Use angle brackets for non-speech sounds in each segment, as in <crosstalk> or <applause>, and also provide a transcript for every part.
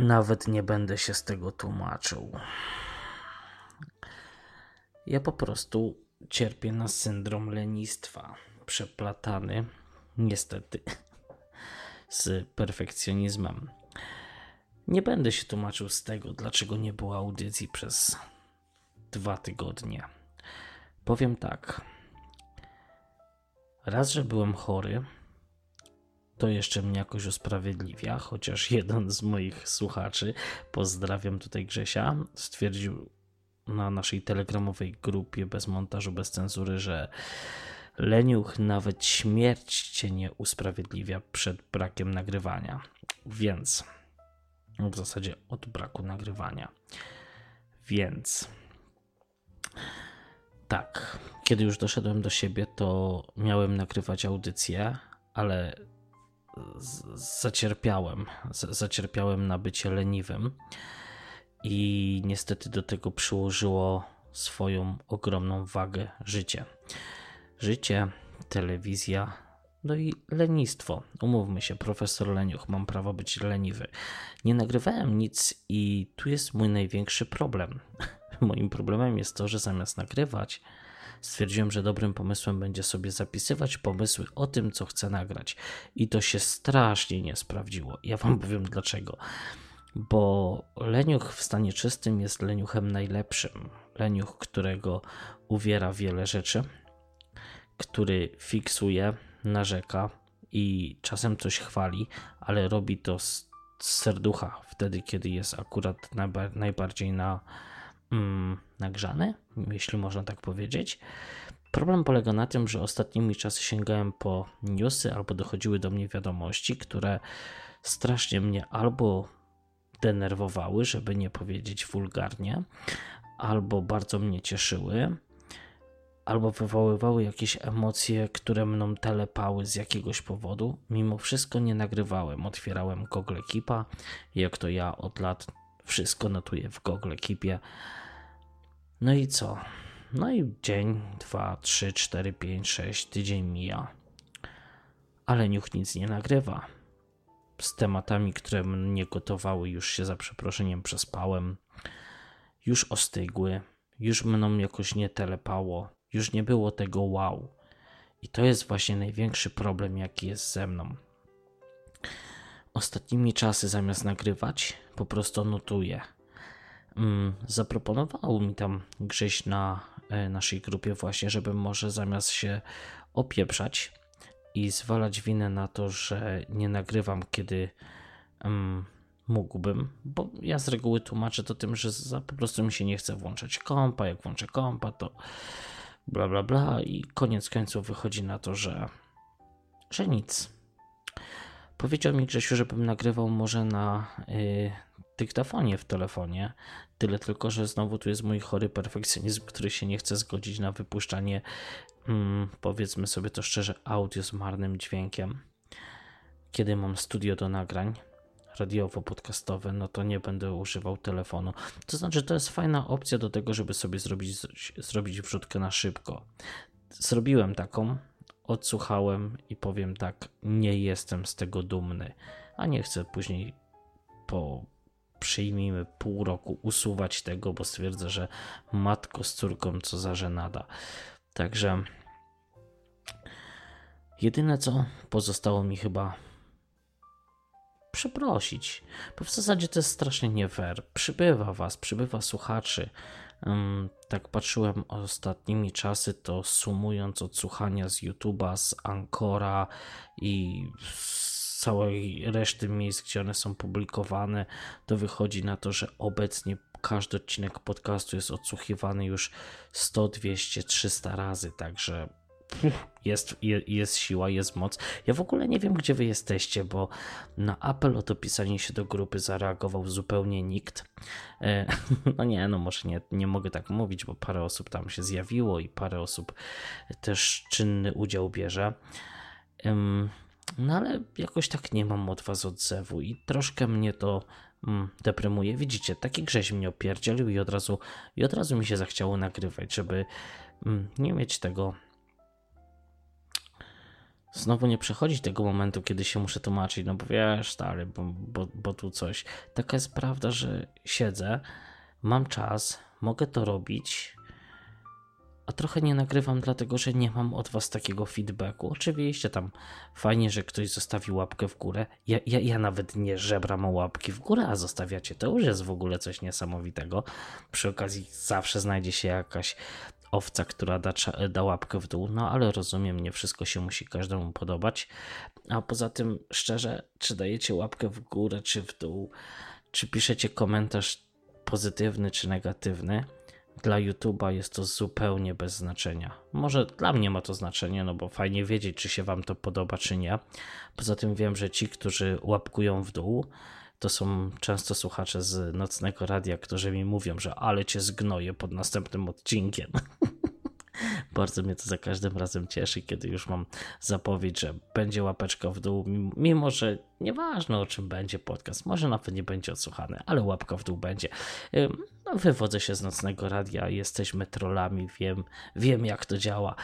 Nawet nie będę się z tego tłumaczył. Ja po prostu cierpię na syndrom lenistwa, przeplatany, niestety, <laughs> z perfekcjonizmem. Nie będę się tłumaczył z tego, dlaczego nie było audycji przez dwa tygodnie. Powiem tak. Raz, że byłem chory, to jeszcze mnie jakoś usprawiedliwia, chociaż jeden z moich słuchaczy, pozdrawiam tutaj Grzesia, stwierdził na naszej telegramowej grupie bez montażu, bez cenzury, że leniuch nawet śmierć cię nie usprawiedliwia przed brakiem nagrywania. Więc w zasadzie od braku nagrywania. Więc tak, kiedy już doszedłem do siebie, to miałem nagrywać audycję, ale zacierpiałem. Zacierpiałem na bycie leniwym i niestety do tego przyłożyło swoją ogromną wagę życie. Życie, telewizja, no i lenistwo. Umówmy się, profesor Leniuch, mam prawo być leniwy. Nie nagrywałem nic i tu jest mój największy problem. <laughs> Moim problemem jest to, że zamiast nagrywać, stwierdziłem, że dobrym pomysłem będzie sobie zapisywać pomysły o tym, co chcę nagrać. I to się strasznie nie sprawdziło. Ja wam powiem dlaczego. Bo leniuch w stanie czystym jest leniuchem najlepszym. Leniuch, którego uwiera wiele rzeczy, który fiksuje, narzeka i czasem coś chwali, ale robi to z, serducha, wtedy kiedy jest akurat najbardziej na, mm, nagrzany, jeśli można tak powiedzieć. Problem polega na tym, że ostatnimi czasy sięgałem po newsy albo dochodziły do mnie wiadomości, które strasznie mnie albo denerwowały, żeby nie powiedzieć wulgarnie, albo bardzo mnie cieszyły, albo wywoływały jakieś emocje, które mną telepały z jakiegoś powodu. Mimo wszystko nie nagrywałem. Otwierałem Google Keepa, jak to ja od lat wszystko notuję w Google Keepie. No i co? No i dzień, dwa, trzy, cztery, pięć, sześć, tydzień mija. Ale niuch nic nie nagrywa. Z tematami, które mnie gotowały, już się za przeproszeniem przespałem. Już ostygły, już mną jakoś nie telepało już nie było tego wow. I to jest właśnie największy problem, jaki jest ze mną. Ostatnimi czasy zamiast nagrywać, po prostu notuję. Mm, zaproponował mi tam Grześ na e, naszej grupie właśnie, żeby może zamiast się opieprzać i zwalać winę na to, że nie nagrywam, kiedy mm, mógłbym, bo ja z reguły tłumaczę to tym, że za, po prostu mi się nie chce włączać kompa. Jak włączę kompa, to bla bla bla i koniec końców wychodzi na to, że, że nic. Powiedział mi Grzesiu, żebym nagrywał może na y, dyktafonie w telefonie. Tyle tylko, że znowu tu jest mój chory perfekcjonizm, który się nie chce zgodzić na wypuszczanie, mm, powiedzmy sobie to szczerze, audio z marnym dźwiękiem. Kiedy mam studio do nagrań, radiowo-podcastowe, no to nie będę używał telefonu. To znaczy, to jest fajna opcja do tego, żeby sobie zrobić, zrobić wrzutkę na szybko. Zrobiłem taką, odsłuchałem i powiem tak, nie jestem z tego dumny, a nie chcę później po przyjmijmy pół roku usuwać tego, bo stwierdzę, że matko z córką co za żenada. Także jedyne co pozostało mi chyba przeprosić, bo w zasadzie to jest strasznie nie fair. Przybywa was, przybywa słuchaczy. Um, tak patrzyłem ostatnimi czasy, to sumując odsłuchania z YouTube'a, z Ancora i z całej reszty miejsc, gdzie one są publikowane, to wychodzi na to, że obecnie każdy odcinek podcastu jest odsłuchiwany już 100, 200, 300 razy, także jest, jest siła, jest moc. Ja w ogóle nie wiem, gdzie wy jesteście, bo na apel o dopisanie się do grupy zareagował zupełnie nikt. E, <laughs> no nie, no może nie, nie mogę tak mówić, bo parę osób tam się zjawiło i parę osób też czynny udział bierze. No ale jakoś tak nie mam od was odzewu i troszkę mnie to mm, deprymuje. Widzicie, taki grześ mnie opierdzielił i od razu, i od razu mi się zachciało nagrywać, żeby mm, nie mieć tego znowu nie przechodzi tego momentu, kiedy się muszę tłumaczyć, no bo wiesz, stary, bo, bo, bo tu coś. Taka jest prawda, że siedzę, mam czas, mogę to robić, a trochę nie nagrywam, dlatego że nie mam od Was takiego feedbacku. Oczywiście tam fajnie, że ktoś zostawił łapkę w górę. Ja, ja, ja nawet nie żebram o łapki w górę, a zostawiacie. To już jest w ogóle coś niesamowitego. Przy okazji zawsze znajdzie się jakaś owca, która da, da łapkę w dół, no ale rozumiem, nie wszystko się musi każdemu podobać. A poza tym, szczerze, czy dajecie łapkę w górę, czy w dół, czy piszecie komentarz pozytywny, czy negatywny, dla YouTube'a jest to zupełnie bez znaczenia. Może dla mnie ma to znaczenie, no bo fajnie wiedzieć, czy się Wam to podoba, czy nie. Poza tym wiem, że ci, którzy łapkują w dół, to są często słuchacze z nocnego radia, którzy mi mówią, że ale cię zgnoję pod następnym odcinkiem. <laughs> Bardzo mnie to za każdym razem cieszy, kiedy już mam zapowiedź, że będzie łapeczka w dół, mimo że nieważne o czym będzie podcast, może nawet nie będzie odsłuchany, ale łapka w dół będzie. No, wywodzę się z nocnego radia, jesteśmy trollami, wiem, wiem jak to działa.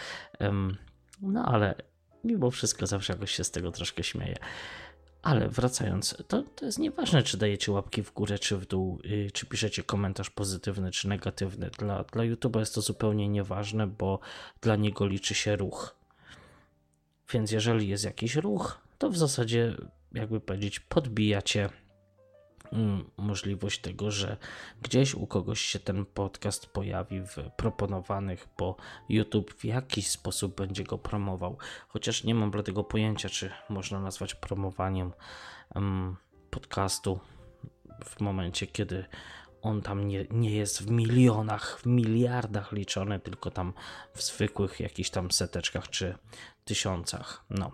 No ale mimo wszystko zawsze jakoś się z tego troszkę śmieję. Ale wracając, to, to jest nieważne, czy dajecie łapki w górę, czy w dół, yy, czy piszecie komentarz pozytywny, czy negatywny. Dla, dla YouTube'a jest to zupełnie nieważne, bo dla niego liczy się ruch. Więc jeżeli jest jakiś ruch, to w zasadzie, jakby powiedzieć, podbijacie możliwość tego, że gdzieś u kogoś się ten podcast pojawi w proponowanych, bo YouTube w jakiś sposób będzie go promował. Chociaż nie mam tego pojęcia, czy można nazwać promowaniem um, podcastu w momencie, kiedy on tam nie, nie jest w milionach, w miliardach liczony, tylko tam w zwykłych jakichś tam seteczkach czy tysiącach. No.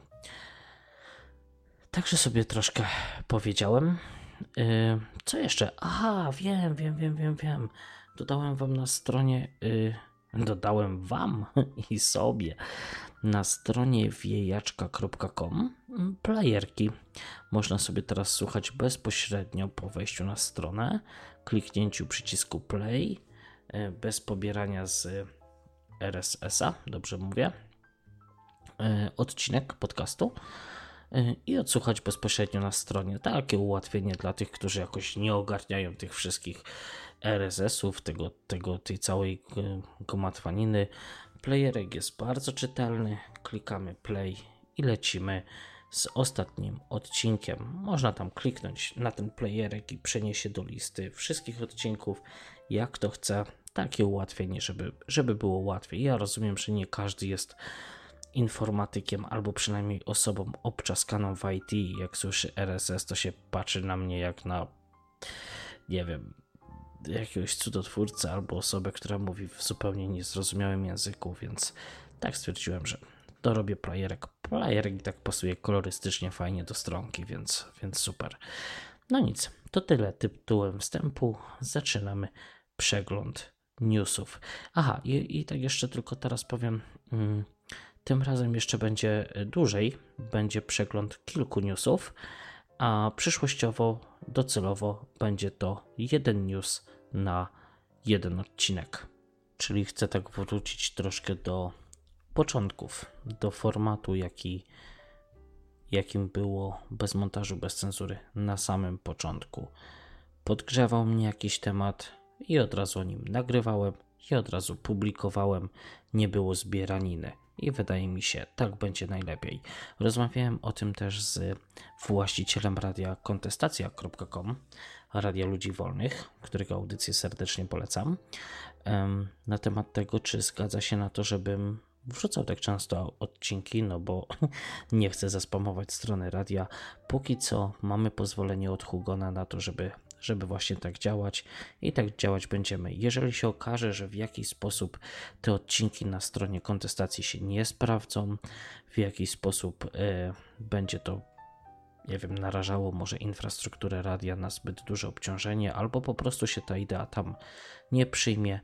Także sobie troszkę powiedziałem. Y, co jeszcze? Aha, wiem, wiem, wiem, wiem, wiem. Dodałem wam na stronie. Y, dodałem wam <laughs> i sobie na stronie wiejaczka.com playerki. Można sobie teraz słuchać bezpośrednio po wejściu na stronę, kliknięciu przycisku play, y, bez pobierania z RSS-a, dobrze mówię, odcinek podcastu i odsłuchać bezpośrednio na stronie. Takie ułatwienie dla tych, którzy jakoś nie ogarniają tych wszystkich RSS-ów, tego, tego, tej całej gomatwaniny. Playerek jest bardzo czytelny. Klikamy play i lecimy z ostatnim odcinkiem. Można tam kliknąć na ten playerek i przeniesie do listy wszystkich odcinków, jak to chce. Takie ułatwienie, żeby, żeby było łatwiej. Ja rozumiem, że nie każdy jest informatykiem albo przynajmniej osobą obczaskaną w IT. Jak słyszy RSS, to się patrzy na mnie jak na, nie wiem, jakiegoś cudotwórcę albo osobę, która mówi w zupełnie niezrozumiałym języku, więc tak stwierdziłem, że dorobię playerek. Playerek i tak pasuje kolorystycznie fajnie do stronki, więc, więc super. No nic, to tyle tytułem wstępu. Zaczynamy przegląd newsów. Aha, i, i tak jeszcze tylko teraz powiem. Mm, tym razem jeszcze będzie dłużej, będzie przegląd kilku newsów, a przyszłościowo, docelowo będzie to jeden news na jeden odcinek. Czyli chcę tak wrócić troszkę do początków, do formatu, jaki, jakim było bez montażu, bez cenzury na samym początku. Podgrzewał mnie jakiś temat i od razu o nim nagrywałem i od razu publikowałem. Nie było zbieraniny i wydaje mi się, tak będzie najlepiej. Rozmawiałem o tym też z właścicielem radia kontestacja.com, Radia Ludzi Wolnych, którego audycję serdecznie polecam, na temat tego, czy zgadza się na to, żebym wrzucał tak często odcinki, no bo <laughs> nie chcę zaspamować strony radia. Póki co mamy pozwolenie od Hugona na to, żeby żeby właśnie tak działać i tak działać będziemy. Jeżeli się okaże, że w jakiś sposób te odcinki na stronie kontestacji się nie sprawdzą, w jakiś sposób y, będzie to nie wiem, narażało może infrastrukturę radia na zbyt duże obciążenie, albo po prostu się ta idea tam nie przyjmie.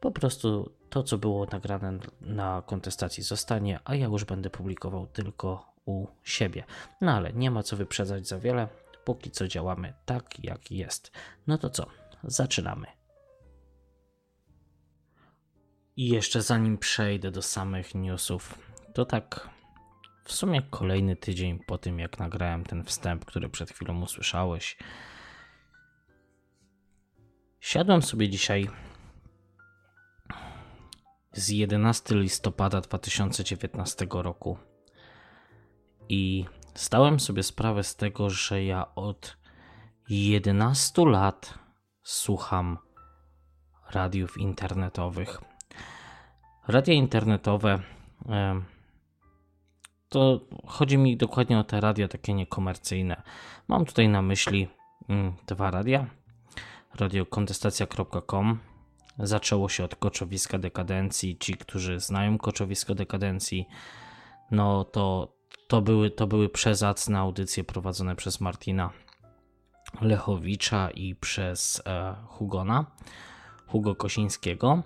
Po prostu to, co było nagrane na kontestacji, zostanie, a ja już będę publikował tylko u siebie. No ale nie ma co wyprzedzać za wiele póki co działamy tak, jak jest. No to co? Zaczynamy. I jeszcze zanim przejdę do samych newsów, to tak w sumie kolejny tydzień po tym, jak nagrałem ten wstęp, który przed chwilą usłyszałeś. Siadłem sobie dzisiaj z 11 listopada 2019 roku i zdałem sobie sprawę z tego, że ja od 11 lat słucham radiów internetowych. Radia internetowe to chodzi mi dokładnie o te radia takie niekomercyjne. Mam tutaj na myśli mm, dwa radia. Radio kontestacja.com zaczęło się od koczowiska dekadencji. Ci, którzy znają koczowisko dekadencji, no to, to, były, to były przezacne audycje prowadzone przez Martina Lechowicza i przez e, Hugona, Hugo Kosińskiego.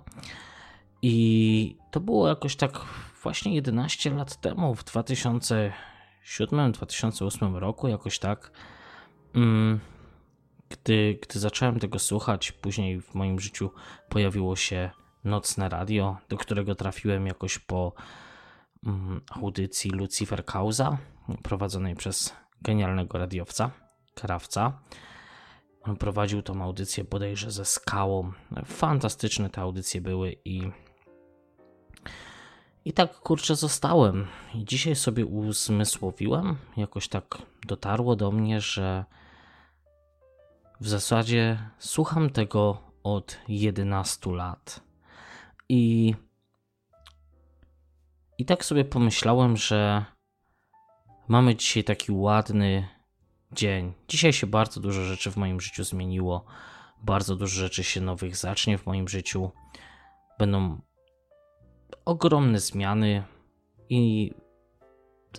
I to było jakoś tak właśnie 11 lat temu, w 2007-2008 roku, jakoś tak. Mm, gdy, gdy zacząłem tego słuchać, później w moim życiu pojawiło się nocne radio, do którego trafiłem jakoś po audycji Lucifer Causa, prowadzonej przez genialnego radiowca, krawca. On prowadził tą audycję bodajże ze skałą. Fantastyczne te audycje były i i tak kurczę zostałem. I dzisiaj sobie uzmysłowiłem, jakoś tak dotarło do mnie, że w zasadzie słucham tego od 11 lat. I i tak sobie pomyślałem, że mamy dzisiaj taki ładny dzień. Dzisiaj się bardzo dużo rzeczy w moim życiu zmieniło. Bardzo dużo rzeczy się nowych zacznie w moim życiu. Będą ogromne zmiany i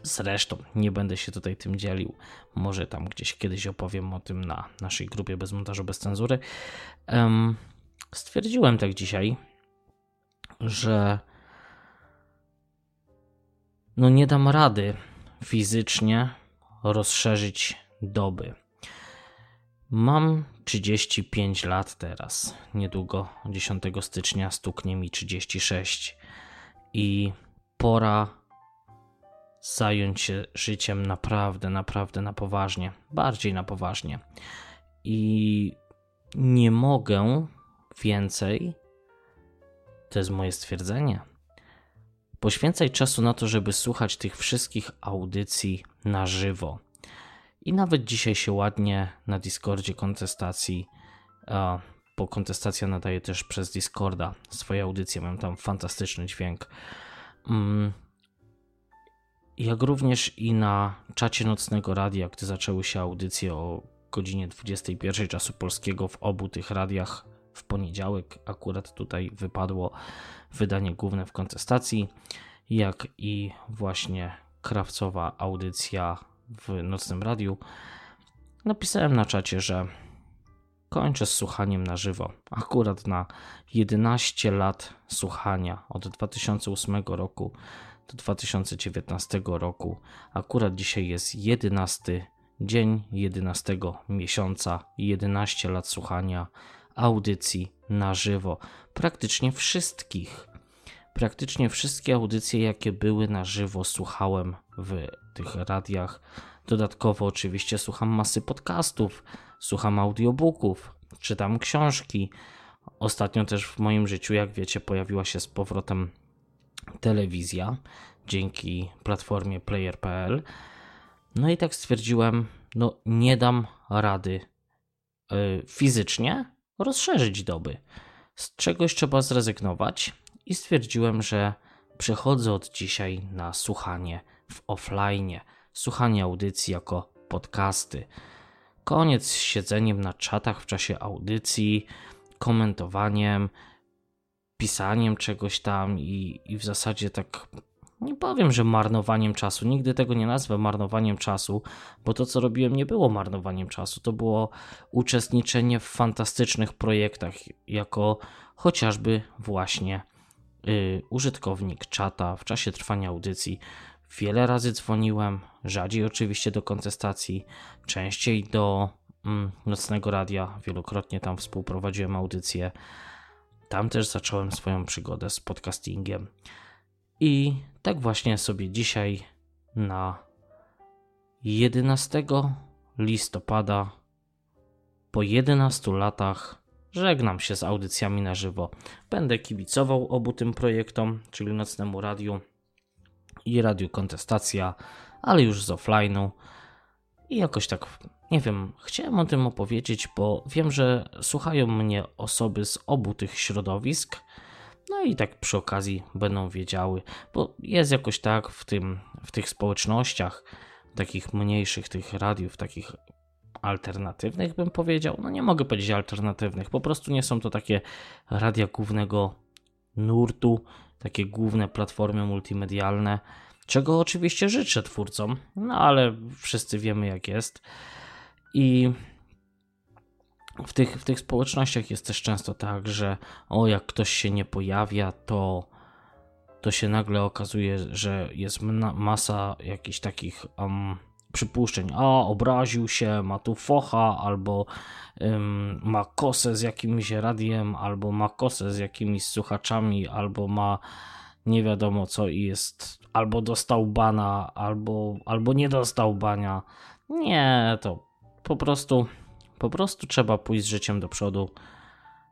zresztą nie będę się tutaj tym dzielił. Może tam gdzieś kiedyś opowiem o tym na naszej grupie bez montażu, bez cenzury. Um, stwierdziłem tak dzisiaj, że no nie dam rady fizycznie rozszerzyć doby. Mam 35 lat teraz. Niedługo 10 stycznia stuknie mi 36 i pora zająć się życiem naprawdę, naprawdę na poważnie, bardziej na poważnie. I nie mogę więcej, to jest moje stwierdzenie, poświęcać czasu na to, żeby słuchać tych wszystkich audycji na żywo. I nawet dzisiaj się ładnie na Discordzie kontestacji bo kontestacja nadaje też przez Discorda swoje audycje, mam tam fantastyczny dźwięk. Mm. Jak również i na czacie nocnego radia, gdy zaczęły się audycje o godzinie 21 czasu polskiego w obu tych radiach w poniedziałek, akurat tutaj wypadło wydanie główne w kontestacji, jak i właśnie krawcowa audycja w nocnym radiu. Napisałem na czacie, że kończę z słuchaniem na żywo. Akurat na 11 lat słuchania od 2008 roku do 2019 roku. Akurat dzisiaj jest 11 dzień 11 miesiąca, 11 lat słuchania audycji na żywo. Praktycznie wszystkich. Praktycznie wszystkie audycje, jakie były na żywo, słuchałem w tych radiach. Dodatkowo, oczywiście, słucham masy podcastów słucham audiobooków, czytam książki. Ostatnio też w moim życiu, jak wiecie, pojawiła się z powrotem telewizja dzięki platformie player.pl. No i tak stwierdziłem, no nie dam rady yy, fizycznie rozszerzyć doby. Z czegoś trzeba zrezygnować i stwierdziłem, że przechodzę od dzisiaj na słuchanie w offline, słuchanie audycji jako podcasty. Koniec z siedzeniem na czatach w czasie audycji, komentowaniem, pisaniem czegoś tam i, i w zasadzie tak nie powiem, że marnowaniem czasu. Nigdy tego nie nazwę marnowaniem czasu, bo to, co robiłem, nie było marnowaniem czasu. To było uczestniczenie w fantastycznych projektach, jako chociażby właśnie y, użytkownik czata w czasie trwania audycji. Wiele razy dzwoniłem, rzadziej oczywiście do kontestacji, częściej do mm, nocnego radia. Wielokrotnie tam współprowadziłem audycję. Tam też zacząłem swoją przygodę z podcastingiem. I tak właśnie sobie dzisiaj na 11 listopada po 11 latach żegnam się z audycjami na żywo. Będę kibicował obu tym projektom, czyli Nocnemu Radiu i Radiu Kontestacja, ale już z offline'u. I jakoś tak, nie wiem, chciałem o tym opowiedzieć, bo wiem, że słuchają mnie osoby z obu tych środowisk. No i tak przy okazji będą wiedziały, bo jest jakoś tak w, tym, w tych społecznościach, takich mniejszych tych radiów, takich alternatywnych bym powiedział. No nie mogę powiedzieć alternatywnych, po prostu nie są to takie radia głównego nurtu, takie główne platformy multimedialne, czego oczywiście życzę twórcom, no ale wszyscy wiemy jak jest. I w tych, w tych społecznościach jest też często tak, że o, jak ktoś się nie pojawia, to, to się nagle okazuje, że jest masa jakichś takich um, przypuszczeń. A, obraził się, ma tu focha, albo um, ma kosę z jakimś radiem, albo ma kosę z jakimiś słuchaczami, albo ma nie wiadomo co i jest albo dostał bana, albo, albo nie dostał bania. Nie, to po prostu po prostu trzeba pójść z życiem do przodu.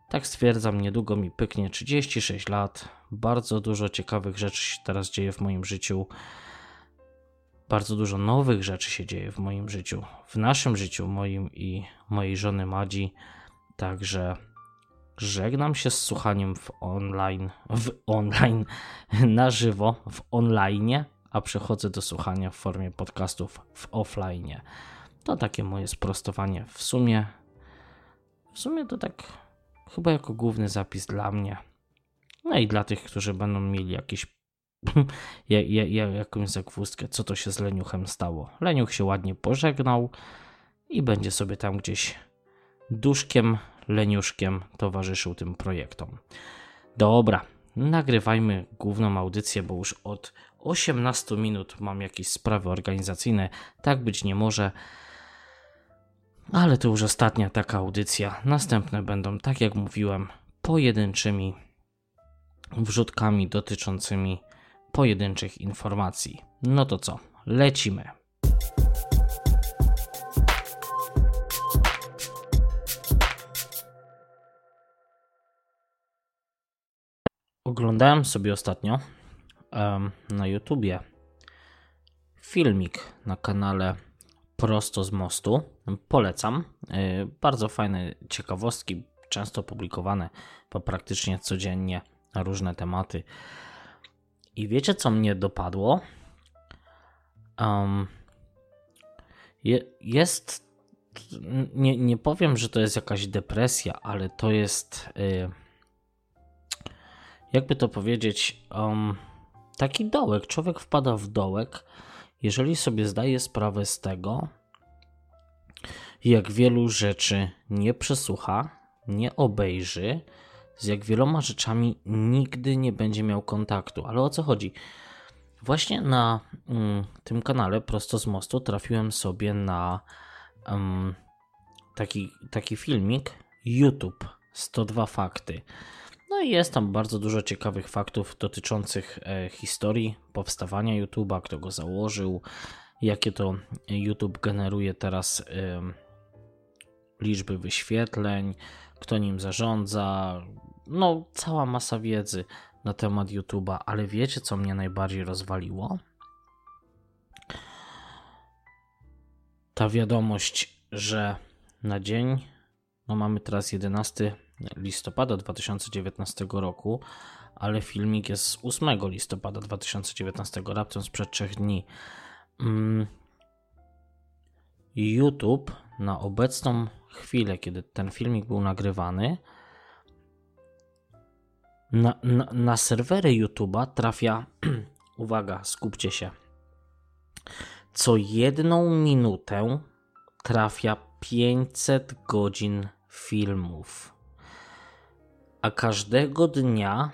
Tak stwierdzam, niedługo mi pyknie 36 lat. Bardzo dużo ciekawych rzeczy się teraz dzieje w moim życiu. Bardzo dużo nowych rzeczy się dzieje w moim życiu, w naszym życiu, moim i mojej żony Madzi. Także żegnam się z słuchaniem w online, w online, <laughs> na żywo, w online, a przechodzę do słuchania w formie podcastów w offline. To takie moje sprostowanie. W sumie, w sumie to tak chyba jako główny zapis dla mnie. No i dla tych, którzy będą mieli jakieś <laughs> ja, ja, ja, jakąś zagwózdkę, co to się z Leniuchem stało. Leniuch się ładnie pożegnał i będzie sobie tam gdzieś duszkiem, leniuszkiem towarzyszył tym projektom. Dobra, nagrywajmy główną audycję, bo już od 18 minut mam jakieś sprawy organizacyjne. Tak być nie może. Ale to już ostatnia taka audycja. Następne będą, tak jak mówiłem, pojedynczymi wrzutkami dotyczącymi pojedynczych informacji. No to co, lecimy. Oglądałem sobie ostatnio um, na YouTubie filmik na kanale Prosto z Mostu. Polecam. Y, bardzo fajne ciekawostki, często publikowane, bo praktycznie codziennie na różne tematy. I wiecie, co mnie dopadło? Um, je, jest. Nie, nie powiem, że to jest jakaś depresja, ale to jest. Y, jakby to powiedzieć. Um, taki dołek. Człowiek wpada w dołek, jeżeli sobie zdaje sprawę z tego, jak wielu rzeczy nie przesłucha, nie obejrzy, z jak wieloma rzeczami nigdy nie będzie miał kontaktu. Ale o co chodzi? Właśnie na mm, tym kanale prosto z mostu trafiłem sobie na taki, taki filmik YouTube 102 fakty. No i jest tam bardzo dużo ciekawych faktów dotyczących e, historii powstawania YouTube'a, kto go założył, jakie to YouTube generuje teraz e, liczby wyświetleń, kto nim zarządza. No, cała masa wiedzy na temat YouTube'a, ale wiecie, co mnie najbardziej rozwaliło? Ta wiadomość, że na dzień, no mamy teraz 11 listopada 2019 roku, ale filmik jest z 8 listopada 2019, raptem sprzed 3 dni. Mm. YouTube na obecną chwilę, kiedy ten filmik był nagrywany, na, na, na serwery YouTube'a trafia, <clears throat> uwaga, skupcie się, co jedną minutę trafia 500 godzin filmów a każdego dnia,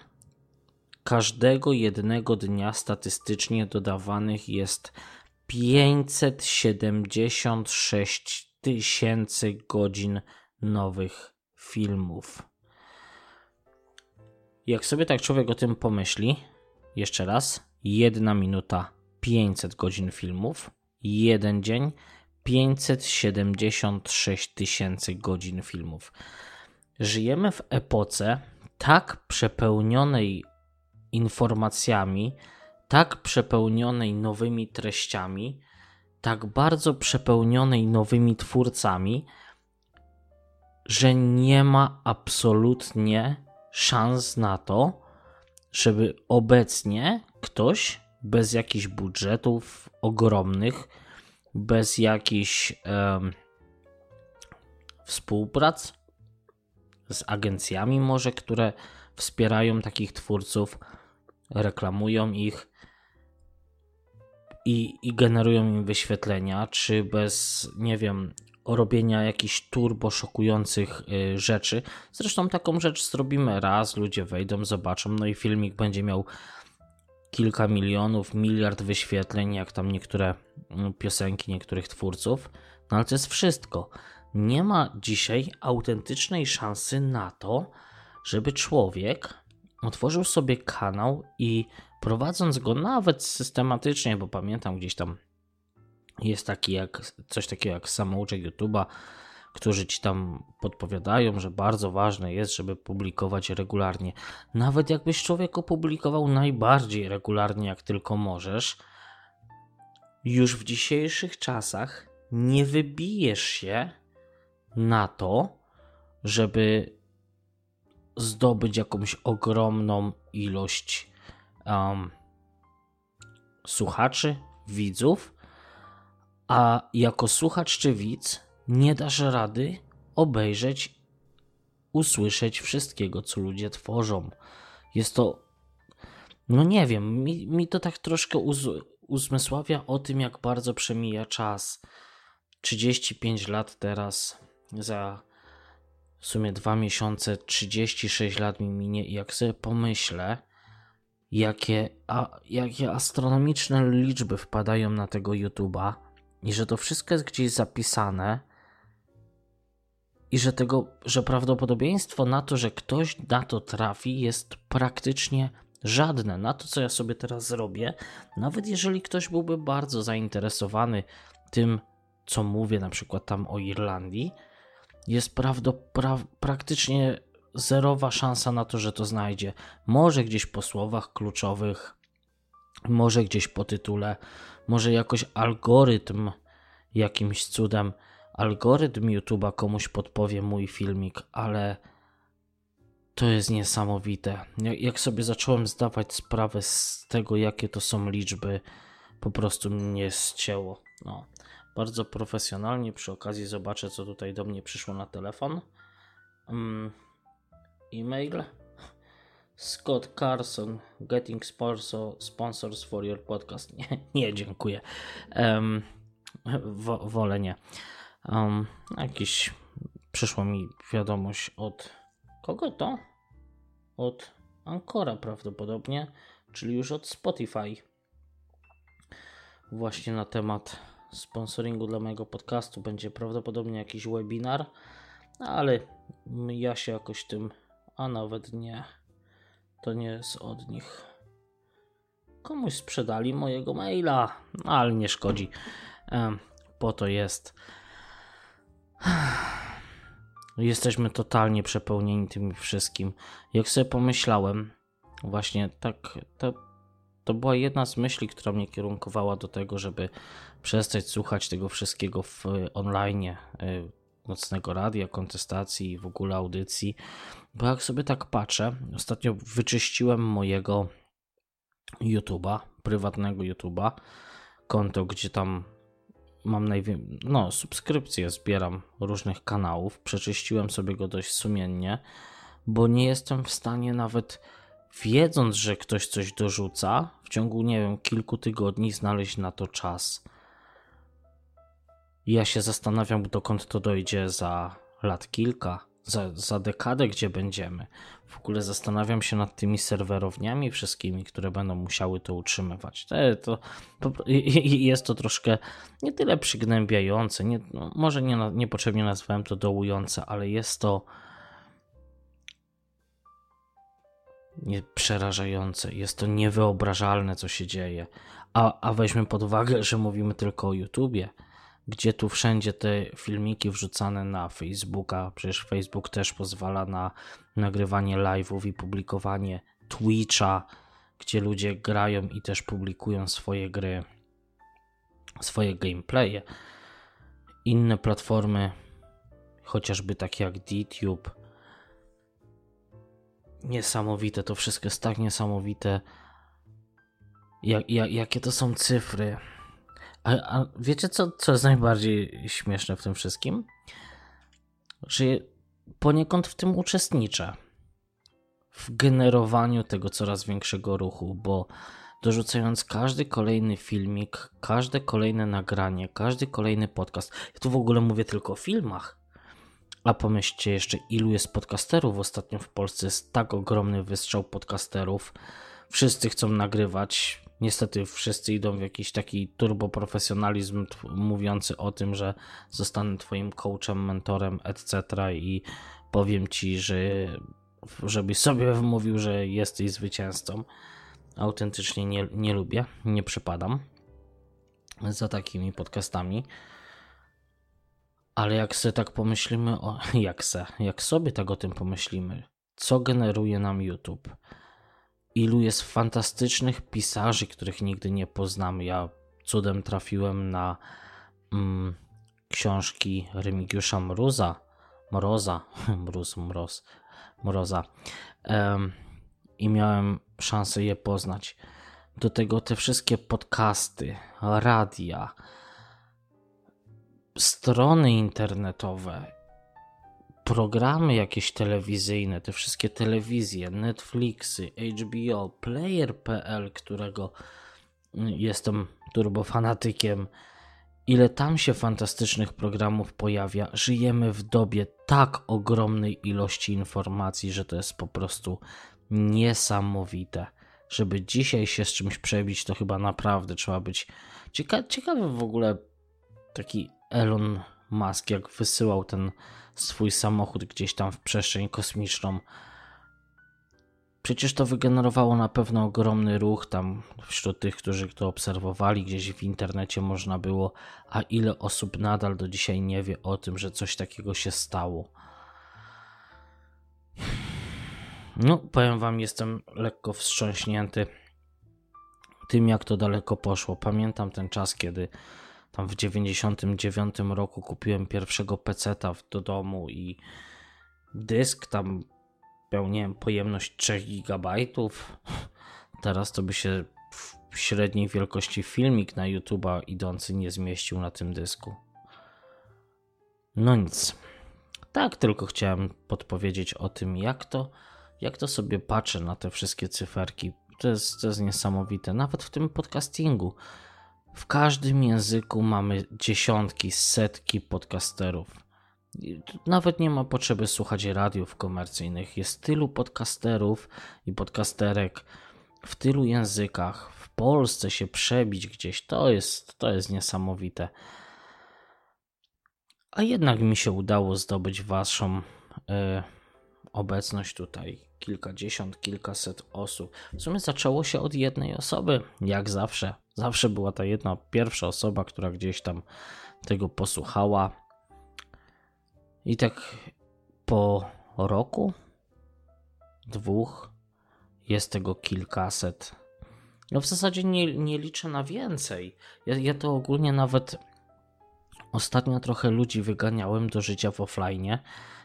każdego jednego dnia statystycznie dodawanych jest 576 tysięcy godzin nowych filmów. Jak sobie tak człowiek o tym pomyśli, jeszcze raz, jedna minuta 500 godzin filmów, jeden dzień 576 tysięcy godzin filmów. Żyjemy w epoce tak przepełnionej informacjami, tak przepełnionej nowymi treściami, tak bardzo przepełnionej nowymi twórcami, że nie ma absolutnie szans na to, żeby obecnie ktoś bez jakichś budżetów ogromnych, bez jakichś um, współprac z agencjami, może, które wspierają takich twórców, reklamują ich i, i generują im wyświetlenia, czy bez, nie wiem, robienia jakichś turbo szokujących y, rzeczy. Zresztą taką rzecz zrobimy raz, ludzie wejdą, zobaczą, no i filmik będzie miał kilka milionów, miliard wyświetleń, jak tam niektóre mm, piosenki niektórych twórców. No ale to jest wszystko. Nie ma dzisiaj autentycznej szansy na to, żeby człowiek otworzył sobie kanał i prowadząc go nawet systematycznie, bo pamiętam gdzieś tam jest taki jak coś takiego jak samouczek YouTube'a, którzy ci tam podpowiadają, że bardzo ważne jest, żeby publikować regularnie. Nawet jakbyś człowiek opublikował najbardziej regularnie, jak tylko możesz, już w dzisiejszych czasach nie wybijesz się na to, żeby zdobyć jakąś ogromną ilość um, słuchaczy, widzów, a jako słuchacz czy widz nie dasz rady obejrzeć, usłyszeć wszystkiego, co ludzie tworzą. Jest to, no nie wiem, mi, mi to tak troszkę uz, uzmysławia o tym, jak bardzo przemija czas. 35 lat teraz, za w sumie dwa miesiące, 36 lat mi minie i jak sobie pomyślę, jakie, a, jakie astronomiczne liczby wpadają na tego YouTube'a i że to wszystko jest gdzieś zapisane, i że tego, że prawdopodobieństwo na to, że ktoś na to trafi, jest praktycznie żadne. Na to, co ja sobie teraz zrobię, nawet jeżeli ktoś byłby bardzo zainteresowany tym, co mówię, na przykład tam o Irlandii, jest praktycznie zerowa szansa na to, że to znajdzie. Może gdzieś po słowach kluczowych, może gdzieś po tytule, może jakoś algorytm jakimś cudem algorytm YouTube'a komuś podpowie mój filmik, ale to jest niesamowite. Jak sobie zacząłem zdawać sprawę z tego, jakie to są liczby, po prostu mnie zcięło. No, bardzo profesjonalnie. Przy okazji zobaczę, co tutaj do mnie przyszło na telefon. Um, e-mail. Scott Carson, getting sponsors for your podcast. Nie, <laughs> nie dziękuję. Um, wo, wolę nie. Um, jakiś przyszła mi wiadomość od kogo to? Od Ancora prawdopodobnie, czyli już od Spotify. Właśnie na temat sponsoringu dla mojego podcastu będzie prawdopodobnie jakiś webinar, ale ja się jakoś tym, a nawet nie, to nie jest od nich. Komuś sprzedali mojego maila, ale nie szkodzi. Po to jest. <sighs> Jesteśmy totalnie przepełnieni tym wszystkim. Jak sobie pomyślałem, właśnie tak, to, to była jedna z myśli, która mnie kierunkowała do tego, żeby przestać słuchać tego wszystkiego w online, y, nocnego radia, kontestacji i w ogóle audycji. Bo jak sobie tak patrzę, ostatnio wyczyściłem mojego YouTube'a, prywatnego YouTube'a, konto, gdzie tam mam najwięcej, no, subskrypcje zbieram różnych kanałów. Przeczyściłem sobie go dość sumiennie, bo nie jestem w stanie nawet wiedząc, że ktoś coś dorzuca, w ciągu, nie wiem, kilku tygodni znaleźć na to czas. ja się zastanawiam, dokąd to dojdzie za lat kilka, za, za dekadę, gdzie będziemy. W ogóle zastanawiam się nad tymi serwerowniami wszystkimi, które będą musiały to utrzymywać. To, to, to jest to troszkę nie tyle przygnębiające, nie, no, może nie, niepotrzebnie nazwałem to dołujące, ale jest to przerażające, jest to niewyobrażalne, co się dzieje. A, a weźmy pod uwagę, że mówimy tylko o YouTubie, gdzie tu wszędzie te filmiki wrzucane na Facebooka, przecież Facebook też pozwala na nagrywanie live'ów i publikowanie Twitcha, gdzie ludzie grają i też publikują swoje gry, swoje gameplaye. Inne platformy, chociażby takie jak DTube, niesamowite, to wszystko jest tak niesamowite. Jak, jak, jakie to są cyfry. A, a wiecie, co, co jest najbardziej śmieszne w tym wszystkim? Że poniekąd w tym uczestniczę. W generowaniu tego coraz większego ruchu, bo dorzucając każdy kolejny filmik, każde kolejne nagranie, każdy kolejny podcast. Ja tu w ogóle mówię tylko o filmach. A pomyślcie jeszcze, ilu jest podcasterów ostatnio w Polsce. Jest tak ogromny wystrzał podcasterów. Wszyscy chcą nagrywać. Niestety wszyscy idą w jakiś taki turboprofesjonalizm mówiący o tym, że zostanę twoim coachem, mentorem, etc. i powiem ci, że żebyś sobie wmówił, że jesteś zwycięzcą. Autentycznie nie, nie lubię, nie przypadam za takimi podcastami. Ale jak sobie tak pomyślimy, o, <laughs> jak se, jak sobie tak o tym pomyślimy, co generuje nam YouTube? Ilu jest fantastycznych pisarzy, których nigdy nie poznamy. Ja cudem trafiłem na mm, książki Remigiusza Mruza, Mroza, <laughs> Mróz, Mroz, Mroza um, i miałem szansę je poznać. Do tego te wszystkie podcasty, radia, strony internetowe, programy jakieś telewizyjne, te wszystkie telewizje, Netflixy, HBO, Player.pl, którego jestem turbofanatykiem, ile tam się fantastycznych programów pojawia. Żyjemy w dobie tak ogromnej ilości informacji, że to jest po prostu niesamowite. Żeby dzisiaj się z czymś przebić, to chyba naprawdę trzeba być cieka ciekawy w ogóle taki Elon Musk, jak wysyłał ten swój samochód gdzieś tam w przestrzeń kosmiczną. Przecież to wygenerowało na pewno ogromny ruch tam wśród tych, którzy to obserwowali, gdzieś w internecie można było, a ile osób nadal do dzisiaj nie wie o tym, że coś takiego się stało. No, powiem Wam, jestem lekko wstrząśnięty tym, jak to daleko poszło. Pamiętam ten czas, kiedy tam w 99 roku kupiłem pierwszego peceta do domu i dysk tam miał, nie wiem, pojemność 3 GB. <laughs> Teraz to by się w średniej wielkości filmik na YouTube'a idący nie zmieścił na tym dysku. No nic. Tak tylko chciałem podpowiedzieć o tym, jak to, jak to sobie patrzę na te wszystkie cyferki. To jest, to jest niesamowite. Nawet w tym podcastingu w każdym języku mamy dziesiątki, setki podcasterów. Nawet nie ma potrzeby słuchać radiów komercyjnych. Jest tylu podcasterów i podcasterek w tylu językach. W Polsce się przebić gdzieś to jest, to jest niesamowite. A jednak mi się udało zdobyć Waszą y, obecność tutaj. Kilkadziesiąt, kilkaset osób. W sumie zaczęło się od jednej osoby, jak zawsze Zawsze była ta jedna pierwsza osoba, która gdzieś tam tego posłuchała. I tak po roku, dwóch, jest tego kilkaset. No w zasadzie nie, nie liczę na więcej. Ja, ja to ogólnie nawet ostatnio trochę ludzi wyganiałem do życia w offline.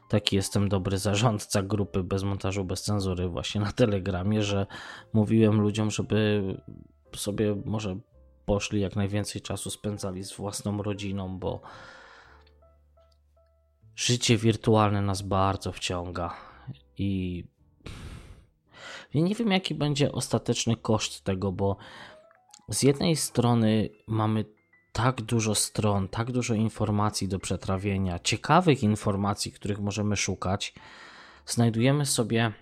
Taki jestem dobry zarządca grupy bez montażu, bez cenzury właśnie na Telegramie, że mówiłem ludziom, żeby sobie może poszli, jak najwięcej czasu spędzali z własną rodziną, bo życie wirtualne nas bardzo wciąga i nie wiem, jaki będzie ostateczny koszt tego, bo z jednej strony mamy tak dużo stron, tak dużo informacji do przetrawienia, ciekawych informacji, których możemy szukać. Znajdujemy sobie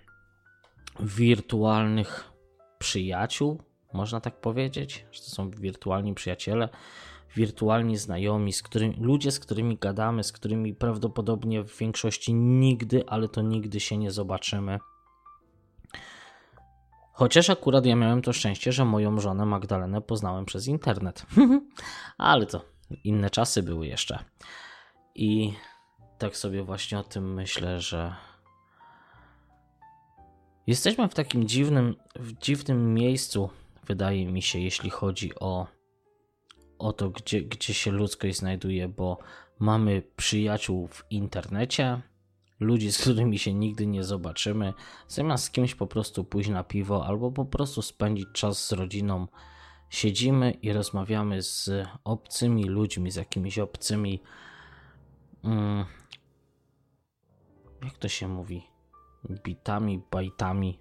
wirtualnych przyjaciół, można tak powiedzieć, że to są wirtualni przyjaciele, wirtualni znajomi, z którymi, ludzie, z którymi gadamy, z którymi prawdopodobnie w większości nigdy, ale to nigdy się nie zobaczymy. Chociaż akurat ja miałem to szczęście, że moją żonę Magdalenę poznałem przez internet. <laughs> Ale to inne czasy były jeszcze. I tak sobie właśnie o tym myślę, że jesteśmy w takim dziwnym, w dziwnym miejscu, wydaje mi się, jeśli chodzi o, o to, gdzie, gdzie się ludzkość znajduje, bo mamy przyjaciół w internecie, ludzi, z którymi się nigdy nie zobaczymy, zamiast z kimś po prostu pójść na piwo albo po prostu spędzić czas z rodziną, siedzimy i rozmawiamy z obcymi ludźmi, z jakimiś obcymi. Mm, jak to się mówi? Bitami, bajtami,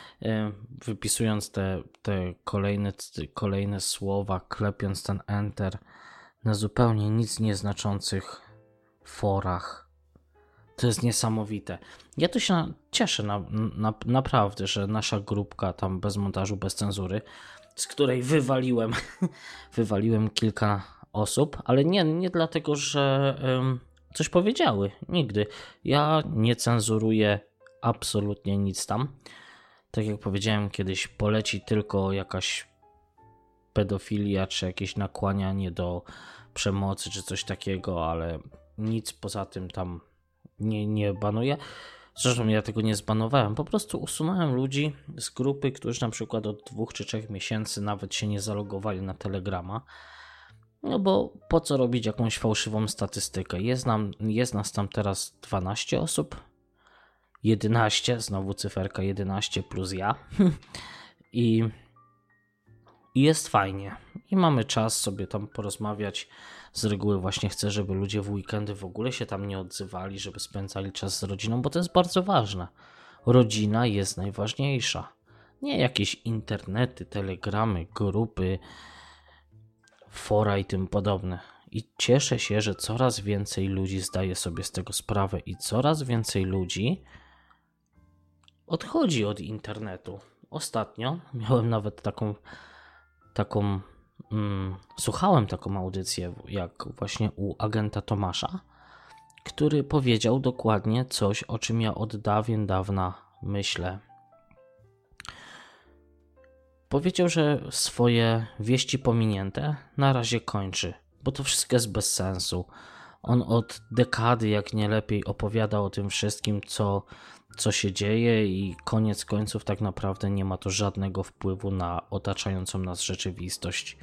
<laughs> wypisując te, te kolejne, kolejne słowa, klepiąc ten enter na zupełnie nic nieznaczących forach to jest niesamowite. Ja tu się cieszę na, na, naprawdę, że nasza grupka tam bez montażu, bez cenzury, z której wywaliłem, <laughs> wywaliłem kilka osób, ale nie, nie dlatego, że um, coś powiedziały. Nigdy. Ja nie cenzuruję absolutnie nic tam. Tak jak powiedziałem kiedyś, poleci tylko jakaś pedofilia, czy jakieś nakłanianie do przemocy, czy coś takiego, ale nic poza tym tam nie, nie banuję. Zresztą ja tego nie zbanowałem. Po prostu usunąłem ludzi z grupy, którzy na przykład od dwóch czy trzech miesięcy nawet się nie zalogowali na Telegrama. No bo po co robić jakąś fałszywą statystykę? Jest, nam, jest nas tam teraz 12 osób. 11, znowu cyferka 11 plus ja. <laughs> I, I jest fajnie. I mamy czas sobie tam porozmawiać z reguły właśnie chcę, żeby ludzie w weekendy w ogóle się tam nie odzywali, żeby spędzali czas z rodziną, bo to jest bardzo ważne. Rodzina jest najważniejsza. Nie jakieś internety, telegramy, grupy, fora i tym podobne. I cieszę się, że coraz więcej ludzi zdaje sobie z tego sprawę i coraz więcej ludzi odchodzi od internetu. Ostatnio miałem nawet taką taką mm, słuchałem taką audycję, jak właśnie u agenta Tomasza, który powiedział dokładnie coś, o czym ja od dawien dawna myślę. Powiedział, że swoje wieści pominięte na razie kończy, bo to wszystko jest bez sensu. On od dekady, jak nie lepiej, opowiada o tym wszystkim, co co się dzieje, i koniec końców tak naprawdę nie ma to żadnego wpływu na otaczającą nas rzeczywistość.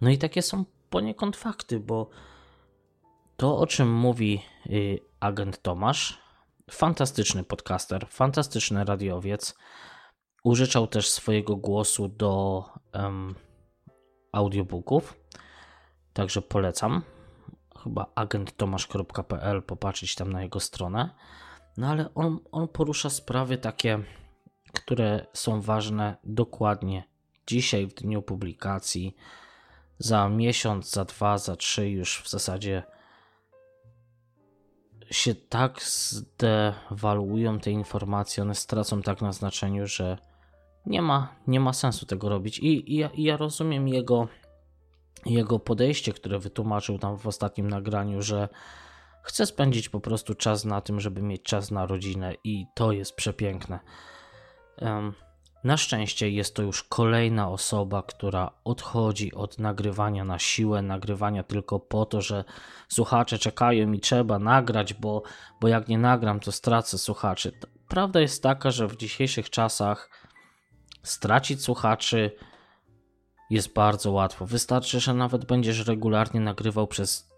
No i takie są poniekąd fakty, bo to, o czym mówi y, agent Tomasz, fantastyczny podcaster, fantastyczny radiowiec, użyczał też swojego głosu do audiobooków, także polecam. Chyba agenttomasz.pl, popatrzeć tam na jego stronę. No ale on, on porusza sprawy takie, które są ważne dokładnie dzisiaj, w dniu publikacji. Za miesiąc, za dwa, za trzy już w zasadzie się tak zdewaluują te informacje, one stracą tak na znaczeniu, że nie ma, nie ma sensu tego robić. I, i, ja, i ja rozumiem jego, jego podejście, które wytłumaczył tam w ostatnim nagraniu, że Chcę spędzić po prostu czas na tym, żeby mieć czas na rodzinę i to jest przepiękne. Um, na szczęście jest to już kolejna osoba, która odchodzi od nagrywania na siłę, nagrywania tylko po to, że słuchacze czekają i trzeba nagrać, bo, bo jak nie nagram, to stracę słuchaczy. Prawda jest taka, że w dzisiejszych czasach stracić słuchaczy jest bardzo łatwo. Wystarczy, że nawet będziesz regularnie nagrywał przez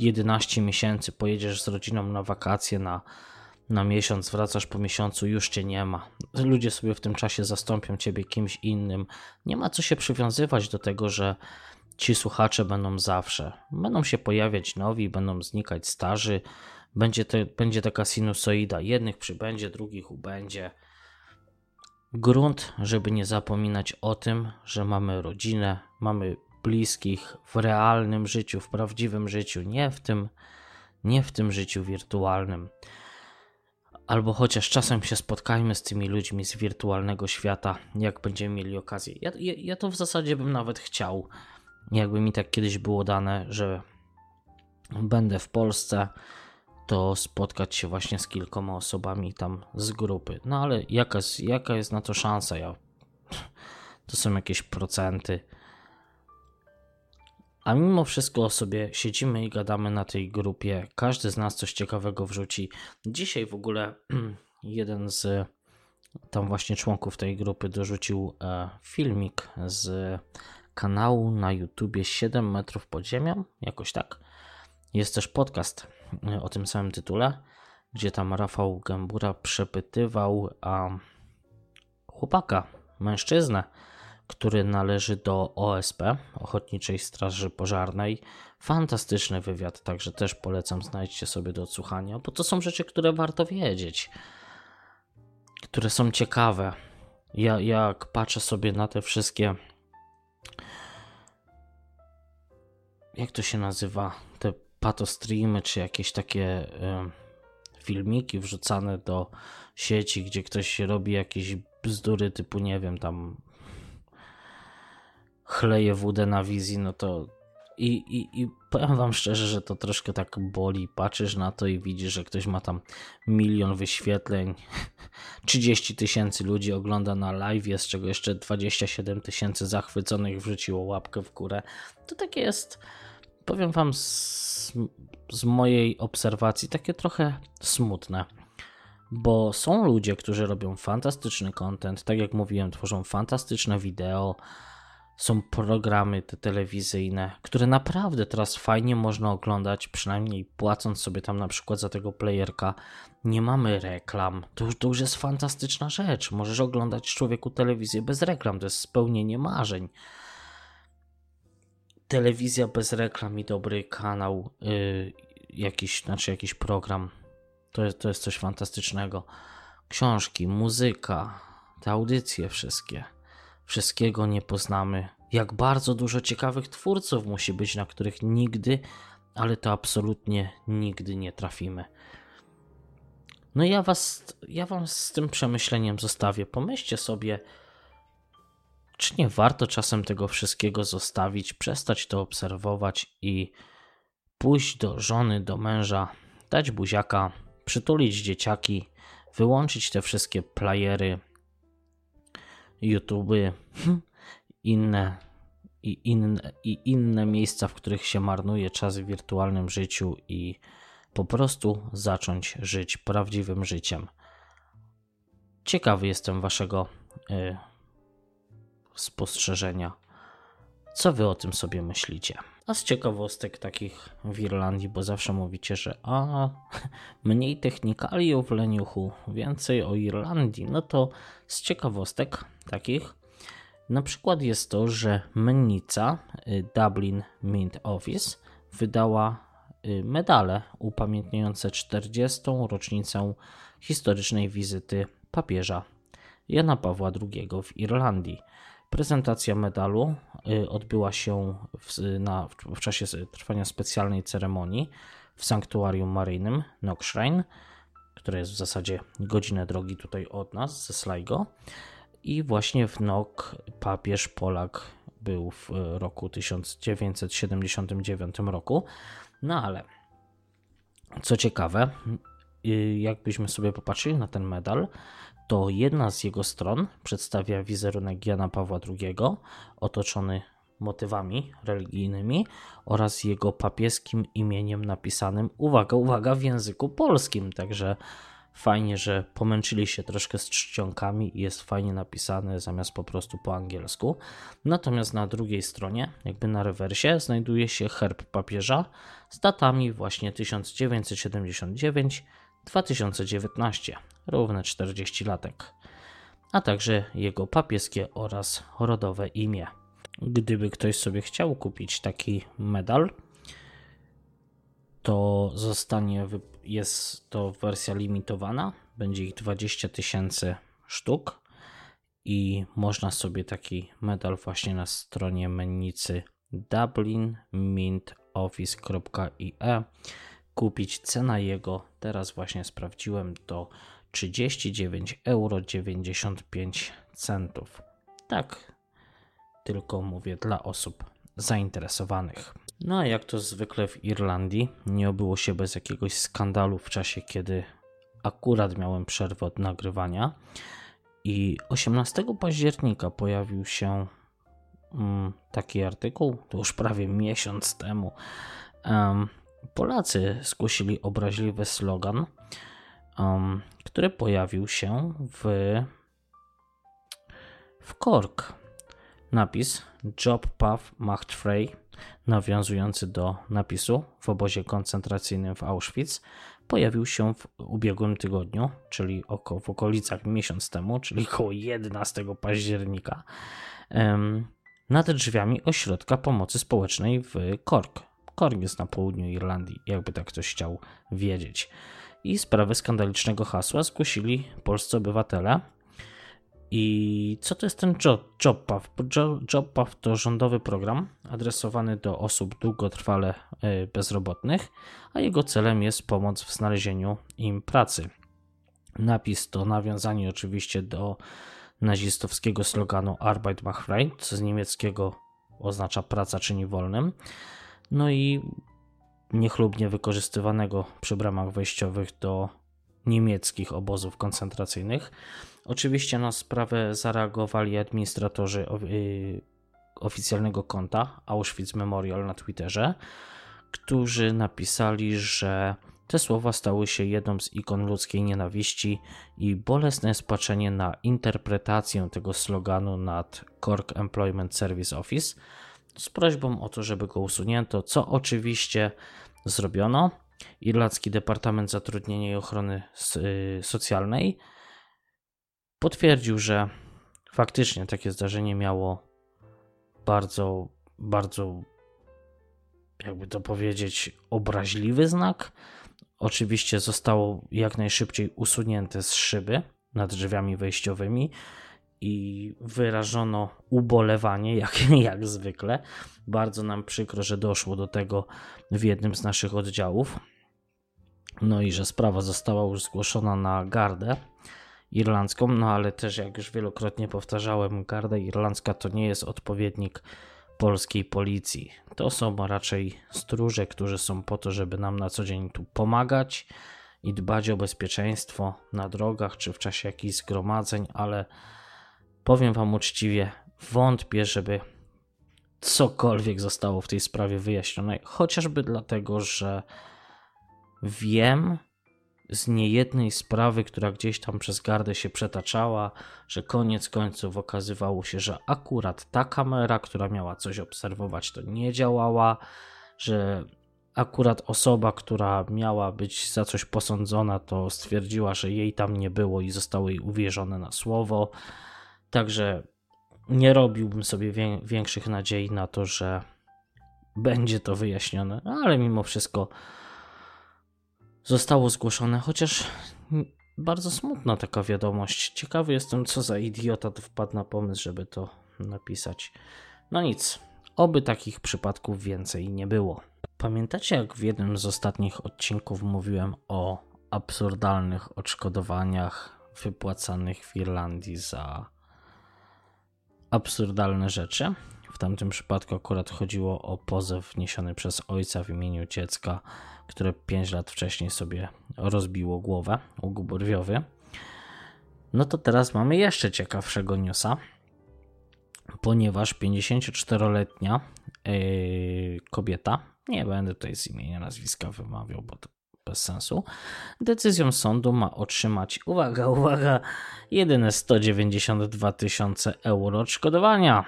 11 miesięcy, pojedziesz z rodziną na wakacje na, na miesiąc, wracasz po miesiącu, już cię nie ma. Ludzie sobie w tym czasie zastąpią ciebie kimś innym. Nie ma co się przywiązywać do tego, że ci słuchacze będą zawsze. Będą się pojawiać nowi, będą znikać starzy. Będzie, te, będzie taka sinusoida. Jednych przybędzie, drugich ubędzie. Grunt, żeby nie zapominać o tym, że mamy rodzinę, mamy bliskich w realnym życiu, w prawdziwym życiu, nie w tym, nie w tym życiu wirtualnym. Albo chociaż czasem się spotkajmy z tymi ludźmi z wirtualnego świata, jak będziemy mieli okazję. Ja, ja, ja to w zasadzie bym nawet chciał, jakby mi tak kiedyś było dane, że będę w Polsce, to spotkać się właśnie z kilkoma osobami tam z grupy. No ale jaka jest, jaka jest na to szansa? Ja to są jakieś procenty. A mimo wszystko sobie siedzimy i gadamy na tej grupie. Każdy z nas coś ciekawego wrzuci. Dzisiaj w ogóle <clears throat> jeden z tam właśnie członków tej grupy dorzucił e, filmik z kanału na YouTubie 7 metrów pod ziemią, jakoś tak. Jest też podcast e, o tym samym tytule, gdzie tam Rafał Gębura przepytywał a, chłopaka, mężczyznę, który należy do OSP, Ochotniczej Straży Pożarnej. Fantastyczny wywiad, także też polecam, znajdźcie sobie do odsłuchania, bo to są rzeczy, które warto wiedzieć, które są ciekawe. Ja jak patrzę sobie na te wszystkie jak to się nazywa, te patostreamy, czy jakieś takie y, filmiki wrzucane do sieci, gdzie ktoś robi jakieś bzdury typu, nie wiem, tam chleje wódę na wizji, no to i, i, i powiem wam szczerze, że to troszkę tak boli. Patrzysz na to i widzisz, że ktoś ma tam milion wyświetleń, <laughs> 30 tysięcy ludzi ogląda na live, z czego jeszcze 27 tysięcy zachwyconych wrzuciło łapkę w górę. To takie jest, powiem wam z, z mojej obserwacji, takie trochę smutne bo są ludzie, którzy robią fantastyczny content, tak jak mówiłem, tworzą fantastyczne wideo, są programy te telewizyjne, które naprawdę teraz fajnie można oglądać, przynajmniej płacąc sobie tam na przykład za tego playerka. Nie mamy reklam. To już, to już jest fantastyczna rzecz. Możesz oglądać człowieku telewizję bez reklam. To jest spełnienie marzeń. Telewizja bez reklam i dobry kanał, yy, jakiś, znaczy jakiś program. To jest, to jest coś fantastycznego. Książki, muzyka, te audycje wszystkie Wszystkiego nie poznamy. Jak bardzo dużo ciekawych twórców musi być, na których nigdy, ale to absolutnie nigdy nie trafimy. No ja was, ja wam z tym przemyśleniem zostawię. Pomyślcie sobie, czy nie warto czasem tego wszystkiego zostawić, przestać to obserwować i pójść do żony, do męża, dać buziaka, przytulić dzieciaki, wyłączyć te wszystkie playery, YouTube, inne i inne, i inne miejsca, w których się marnuje czas w wirtualnym życiu i po prostu zacząć żyć prawdziwym życiem. Ciekawy jestem Waszego y, spostrzeżenia. Co Wy o tym sobie myślicie? A z ciekawostek takich w Irlandii, bo zawsze mówicie, że a mniej technikaliów w leniuchu, więcej o Irlandii. No to z ciekawostek takich na przykład jest to, że mennica y, Dublin Mint Office wydała y, medale upamiętniające 40. rocznicę historycznej wizyty papieża Jana Pawła II w Irlandii. Prezentacja medalu y, odbyła się w, na, w czasie trwania specjalnej ceremonii w sanktuarium maryjnym Knockshrine, które jest w zasadzie godzinę drogi tutaj od nas, ze Sligo. I właśnie w Nok papież Polak był w roku 1979 roku. No ale co ciekawe, jakbyśmy sobie popatrzyli na ten medal, to jedna z jego stron przedstawia wizerunek Jana Pawła II, otoczony motywami religijnymi oraz jego papieskim imieniem napisanym, uwaga, uwaga, w języku polskim. Także fajnie, że pomęczyli się troszkę z czcionkami i jest fajnie napisane zamiast po prostu po angielsku. Natomiast na drugiej stronie, jakby na rewersie, znajduje się herb papieża z datami właśnie 1979 2019, równe 40 latek, a także jego papieskie oraz rodowe imię. Gdyby ktoś sobie chciał kupić taki medal, to zostanie, jest to wersja limitowana, będzie ich 20 tysięcy sztuk i można sobie taki medal właśnie na stronie mennicy dublinmintoffice.ie kupić. Cena jego, teraz właśnie sprawdziłem, to 39,95 euro. Tak, tylko mówię dla osób zainteresowanych. No a jak to zwykle w Irlandii, nie obyło się bez jakiegoś skandalu w czasie, kiedy akurat miałem przerwę od nagrywania. I 18 października pojawił się mm, taki artykuł, to już prawie miesiąc temu. Polacy zgłosili obraźliwy slogan, który pojawił się w, w Kork. Napis Job Path macht frei, nawiązujący do napisu w obozie koncentracyjnym w Auschwitz, pojawił się w ubiegłym tygodniu, czyli oko, w okolicach miesiąc temu, czyli około 11 października, nad drzwiami ośrodka pomocy społecznej w Cork. Cork jest na południu Irlandii, jakby tak ktoś chciał wiedzieć. I sprawę skandalicznego hasła zgłosili polscy obywatele. I co to jest ten job, JobPath? JobPath to rządowy program adresowany do osób długotrwale e, bezrobotnych, a jego celem jest pomoc w znalezieniu im pracy. Napis to nawiązanie oczywiście do nazistowskiego sloganu Arbeit macht frei, co z niemieckiego oznacza praca czyni wolnym. No i niechlubnie wykorzystywanego przy bramach wejściowych do niemieckich obozów koncentracyjnych. Oczywiście na sprawę zareagowali administratorzy y, oficjalnego konta Auschwitz Memorial na Twitterze, którzy napisali, że te słowa stały się jedną z ikon ludzkiej nienawiści i bolesne jest patrzenie na interpretację tego sloganu nad Cork Employment Service Office z prośbą o to, żeby go usunięto, co oczywiście zrobiono. Irlandzki Departament Zatrudnienia i Ochrony y, Socjalnej potwierdził, że faktycznie takie zdarzenie miało bardzo, bardzo, jakby to powiedzieć, obraźliwy znak. Oczywiście zostało jak najszybciej usunięte z szyby nad drzwiami wejściowymi i wyrażono ubolewanie, jak, <laughs> jak zwykle. Bardzo nam przykro, że doszło do tego w jednym z naszych oddziałów. No i że sprawa została już zgłoszona na gardę irlandzką, no ale też jak już wielokrotnie powtarzałem, garda irlandzka to nie jest odpowiednik polskiej policji. To są raczej stróże, którzy są po to, żeby nam na co dzień tu pomagać i dbać o bezpieczeństwo na drogach czy w czasie jakichś zgromadzeń, ale powiem Wam uczciwie, wątpię, żeby cokolwiek zostało w tej sprawie wyjaśnione, chociażby dlatego, że wiem z niejednej sprawy, która gdzieś tam przez gardę się przetaczała, że koniec końców okazywało się, że akurat ta kamera, która miała coś obserwować, to nie działała, że akurat osoba, która miała być za coś posądzona, to stwierdziła, że jej tam nie było i zostało jej uwierzone na słowo. Także nie robiłbym sobie większych nadziei na to, że będzie to wyjaśnione, ale mimo wszystko zostało zgłoszone, chociaż bardzo smutna taka wiadomość. Ciekawy jestem, co za idiota wpadł na pomysł, żeby to napisać. No nic, oby takich przypadków więcej nie było. Pamiętacie, jak w jednym z ostatnich odcinków mówiłem o absurdalnych odszkodowaniach wypłacanych w Irlandii za absurdalne rzeczy? W tamtym przypadku akurat chodziło o pozew wniesiony przez ojca w imieniu dziecka które 5 lat wcześniej sobie rozbiło głowę, u brwiowy. No to teraz mamy jeszcze ciekawszego newsa, ponieważ 54-letnia yy, kobieta, nie będę tutaj z imienia, nazwiska wymawiał, bo to bez sensu, decyzją sądu ma otrzymać, uwaga, uwaga, jedyne 192 tysiące euro odszkodowania.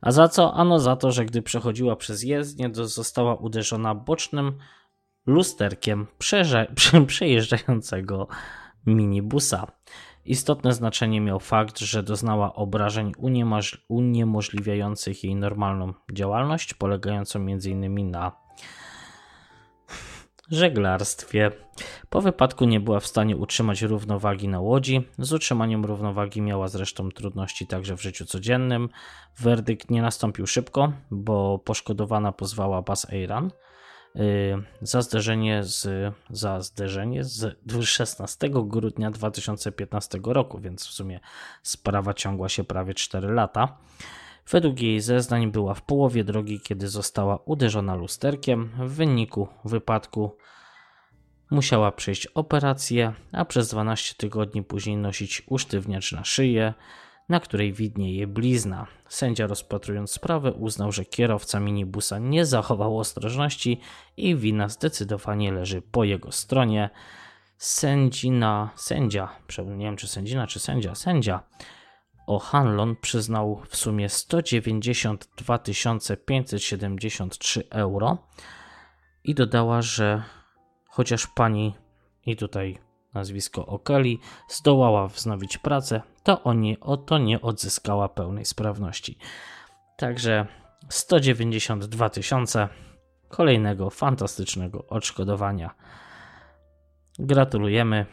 A za co? Ano za to, że gdy przechodziła przez jezdnię, została uderzona bocznym lusterkiem <laughs> przejeżdżającego minibusa. Istotne znaczenie miał fakt, że doznała obrażeń uniemożliwiających jej normalną działalność, polegającą m.in. na żeglarstwie. Po wypadku nie była w stanie utrzymać równowagi na łodzi. Z utrzymaniem równowagi miała zresztą trudności także w życiu codziennym. Werdykt nie nastąpił szybko, bo poszkodowana pozwała Bas Eiran y, za zderzenie z, za zderzenie z 16 grudnia 2015 roku, więc w sumie sprawa ciągła się prawie 4 lata. Według jej zeznań była w połowie drogi, kiedy została uderzona lusterkiem. W wyniku wypadku Musiała przejść operację, a przez 12 tygodni później nosić usztywniacz na szyję, na której widnieje blizna. Sędzia rozpatrując sprawę uznał, że kierowca minibusa nie zachował ostrożności i wina zdecydowanie leży po jego stronie. Sędzina, sędzia, nie wiem czy sędzina czy sędzia, sędzia O'Hanlon przyznał w sumie 192 573 euro i dodała, że chociaż pani i tutaj nazwisko Okeli zdołała wznowić pracę, to o, nie, o to nie odzyskała pełnej sprawności. Także 192 tysiące kolejnego fantastycznego odszkodowania. Gratulujemy.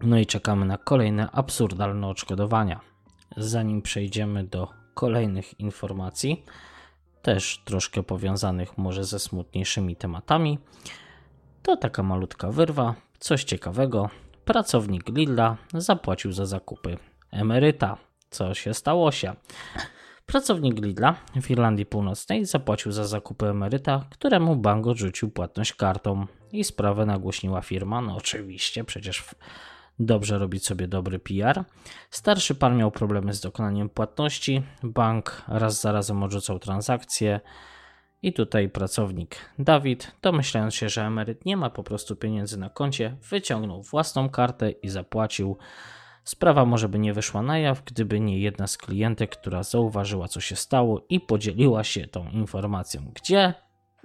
No i czekamy na kolejne absurdalne odszkodowania. Zanim przejdziemy do kolejnych informacji, też troszkę powiązanych może ze smutniejszymi tematami, to taka malutka wyrwa, coś ciekawego. Pracownik Lidla zapłacił za zakupy emeryta. Co się stało się? Pracownik Lidla w Irlandii Północnej zapłacił za zakupy emeryta, któremu bank odrzucił płatność kartą i sprawę nagłośniła firma. No oczywiście, przecież dobrze robić sobie dobry PR. Starszy pan miał problemy z dokonaniem płatności. Bank raz za razem odrzucał transakcje. I tutaj pracownik Dawid, domyślając się, że emeryt nie ma po prostu pieniędzy na koncie, wyciągnął własną kartę i zapłacił. Sprawa może by nie wyszła na jaw, gdyby nie jedna z klientek, która zauważyła, co się stało i podzieliła się tą informacją. Gdzie?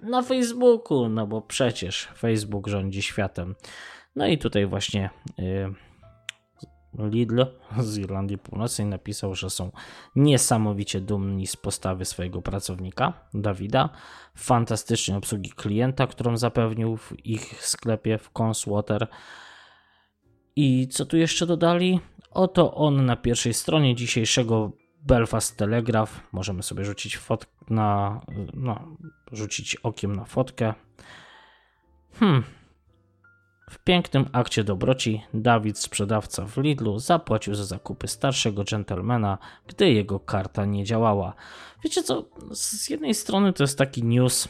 Na Facebooku, no bo przecież Facebook rządzi światem. No i tutaj właśnie. Yy, Lidl z Irlandii Północnej napisał, że są niesamowicie dumni z postawy swojego pracownika, Dawida, fantastycznej obsługi klienta, którą zapewnił w ich sklepie w Conswater. I co tu jeszcze dodali? Oto on na pierwszej stronie dzisiejszego Belfast Telegraph. Możemy sobie rzucić fot na, no, rzucić okiem na fotkę. Hmm, w pięknym akcie dobroci Dawid, sprzedawca w Lidlu, zapłacił za zakupy starszego dżentelmena, gdy jego karta nie działała. Wiecie co, z jednej strony to jest taki news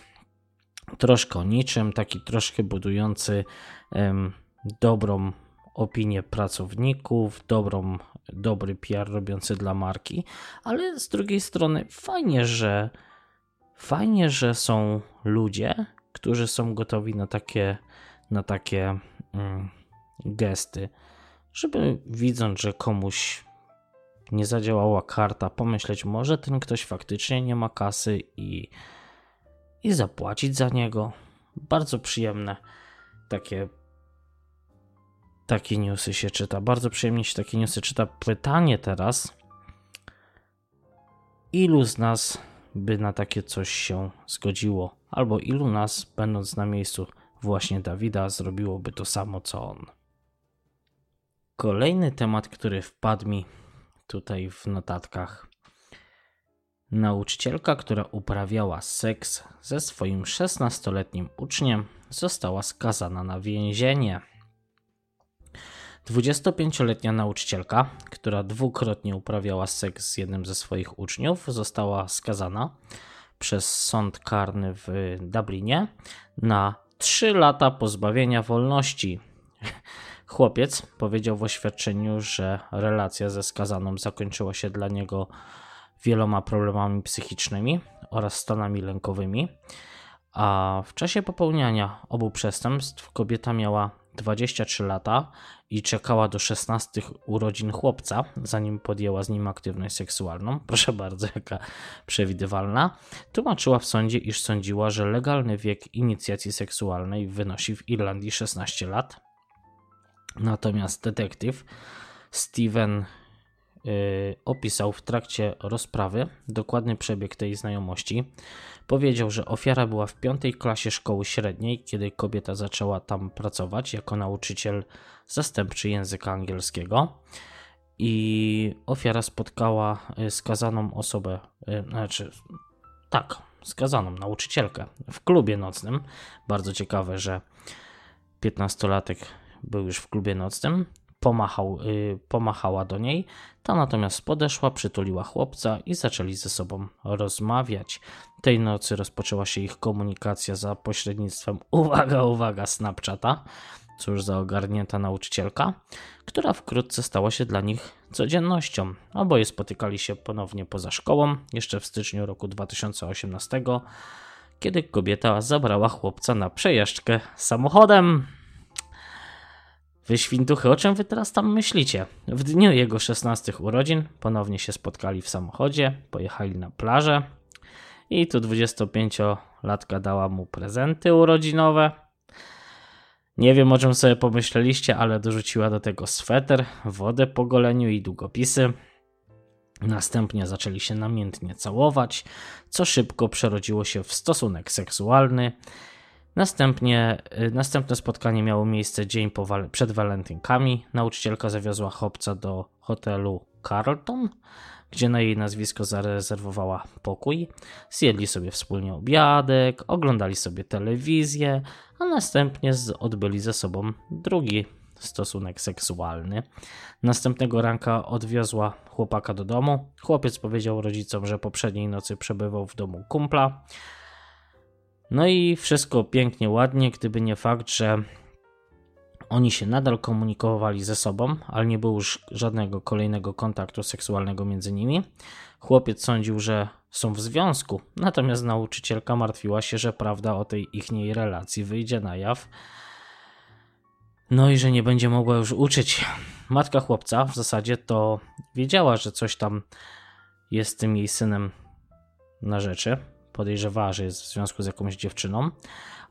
troszkę o niczym, taki troszkę budujący um, dobrą opinię pracowników, dobrą, dobry PR robiący dla marki, ale z drugiej strony fajnie, że fajnie, że są ludzie, którzy są gotowi na takie na takie gesty, żeby widząc, że komuś nie zadziałała karta, pomyśleć, może ten ktoś faktycznie nie ma kasy i, i zapłacić za niego. Bardzo przyjemne takie takie newsy się czyta. Bardzo przyjemnie się takie newsy czyta. Pytanie teraz, ilu z nas by na takie coś się zgodziło? Albo ilu nas, będąc na miejscu właśnie Dawida zrobiłoby to samo co on. Kolejny temat, który wpadł mi tutaj w notatkach. Nauczycielka, która uprawiała seks ze swoim 16-letnim uczniem, została skazana na więzienie. 25-letnia nauczycielka, która dwukrotnie uprawiała seks z jednym ze swoich uczniów, została skazana przez sąd karny w Dublinie na 3 lata pozbawienia wolności. Chłopiec powiedział w oświadczeniu, że relacja ze skazaną zakończyła się dla niego wieloma problemami psychicznymi oraz stanami lękowymi, a w czasie popełniania obu przestępstw kobieta miała 23 lata i czekała do 16 urodzin chłopca, zanim podjęła z nim aktywność seksualną. <laughs> Proszę bardzo, jaka przewidywalna. Tłumaczyła w sądzie, iż sądziła, że legalny wiek inicjacji seksualnej wynosi w Irlandii 16 lat. Natomiast detektyw Steven opisał w trakcie rozprawy dokładny przebieg tej znajomości. Powiedział, że ofiara była w piątej klasie szkoły średniej, kiedy kobieta zaczęła tam pracować jako nauczyciel zastępczy języka angielskiego. I ofiara spotkała y, skazaną osobę, y, znaczy tak, skazaną nauczycielkę w klubie nocnym. Bardzo ciekawe, że 15-latek był już w klubie nocnym. Pomachał, y, pomachała do niej. Ta natomiast podeszła, przytuliła chłopca i zaczęli ze sobą rozmawiać. Tej nocy rozpoczęła się ich komunikacja za pośrednictwem, <laughs> uwaga, uwaga, Snapchata. Cóż za ogarnięta nauczycielka, która wkrótce stała się dla nich codziennością. Oboje spotykali się ponownie poza szkołą, jeszcze w styczniu roku 2018, kiedy kobieta zabrała chłopca na przejażdżkę samochodem. Wy świntuchy, o czym wy teraz tam myślicie? W dniu jego 16 urodzin ponownie się spotkali w samochodzie, pojechali na plażę i tu 25-latka dała mu prezenty urodzinowe. Nie wiem o czym sobie pomyśleliście, ale dorzuciła do tego sweter, wodę po goleniu i długopisy. Następnie zaczęli się namiętnie całować, co szybko przerodziło się w stosunek seksualny. Następnie, y, następne spotkanie miało miejsce dzień po, przed walentynkami. Nauczycielka zawiozła chłopca do hotelu Carlton, gdzie na jej nazwisko zarezerwowała pokój. Zjedli sobie wspólnie obiadek, oglądali sobie telewizję, a następnie odbyli ze sobą drugi stosunek seksualny. Następnego ranka odwiozła chłopaka do domu. Chłopiec powiedział rodzicom, że poprzedniej nocy przebywał w domu kumpla. No i wszystko pięknie, ładnie, gdyby nie fakt, że oni się nadal komunikowali ze sobą, ale nie było już żadnego kolejnego kontaktu seksualnego między nimi. Chłopiec sądził, że są w związku, natomiast nauczycielka martwiła się, że prawda o tej ichniej relacji wyjdzie na jaw. No i że nie będzie mogła już uczyć. Matka chłopca w zasadzie to wiedziała, że coś tam jest z tym jej synem na rzeczy. Podejrzewała, że jest w związku z jakąś dziewczyną,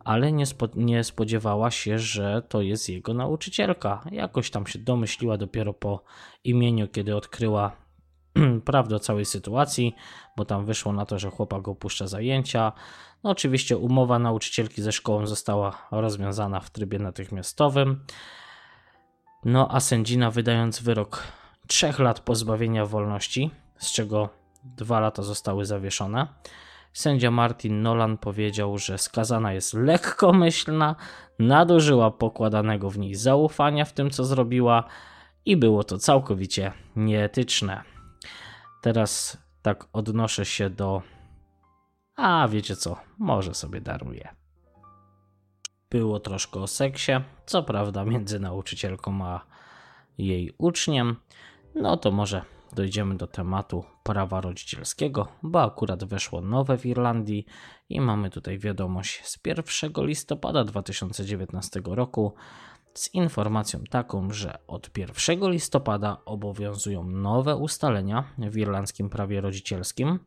ale nie, spo, nie spodziewała się, że to jest jego nauczycielka. Jakoś tam się domyśliła dopiero po imieniu, kiedy odkryła <clears throat> prawdę o całej sytuacji, bo tam wyszło na to, że chłopak opuszcza zajęcia. No oczywiście umowa nauczycielki ze szkołą została rozwiązana w trybie natychmiastowym. No a sędzina wydając wyrok trzech lat pozbawienia wolności, z czego dwa lata zostały zawieszone, Sędzia Martin Nolan powiedział, że skazana jest lekkomyślna, nadużyła pokładanego w niej zaufania w tym, co zrobiła i było to całkowicie nieetyczne. Teraz tak odnoszę się do. A wiecie co, może sobie daruję. Było troszkę o seksie, co prawda między nauczycielką a jej uczniem. No to może dojdziemy do tematu prawa rodzicielskiego, bo akurat weszło nowe w Irlandii i mamy tutaj wiadomość z 1 listopada 2019 roku z informacją taką, że od 1 listopada obowiązują nowe ustalenia w irlandzkim prawie rodzicielskim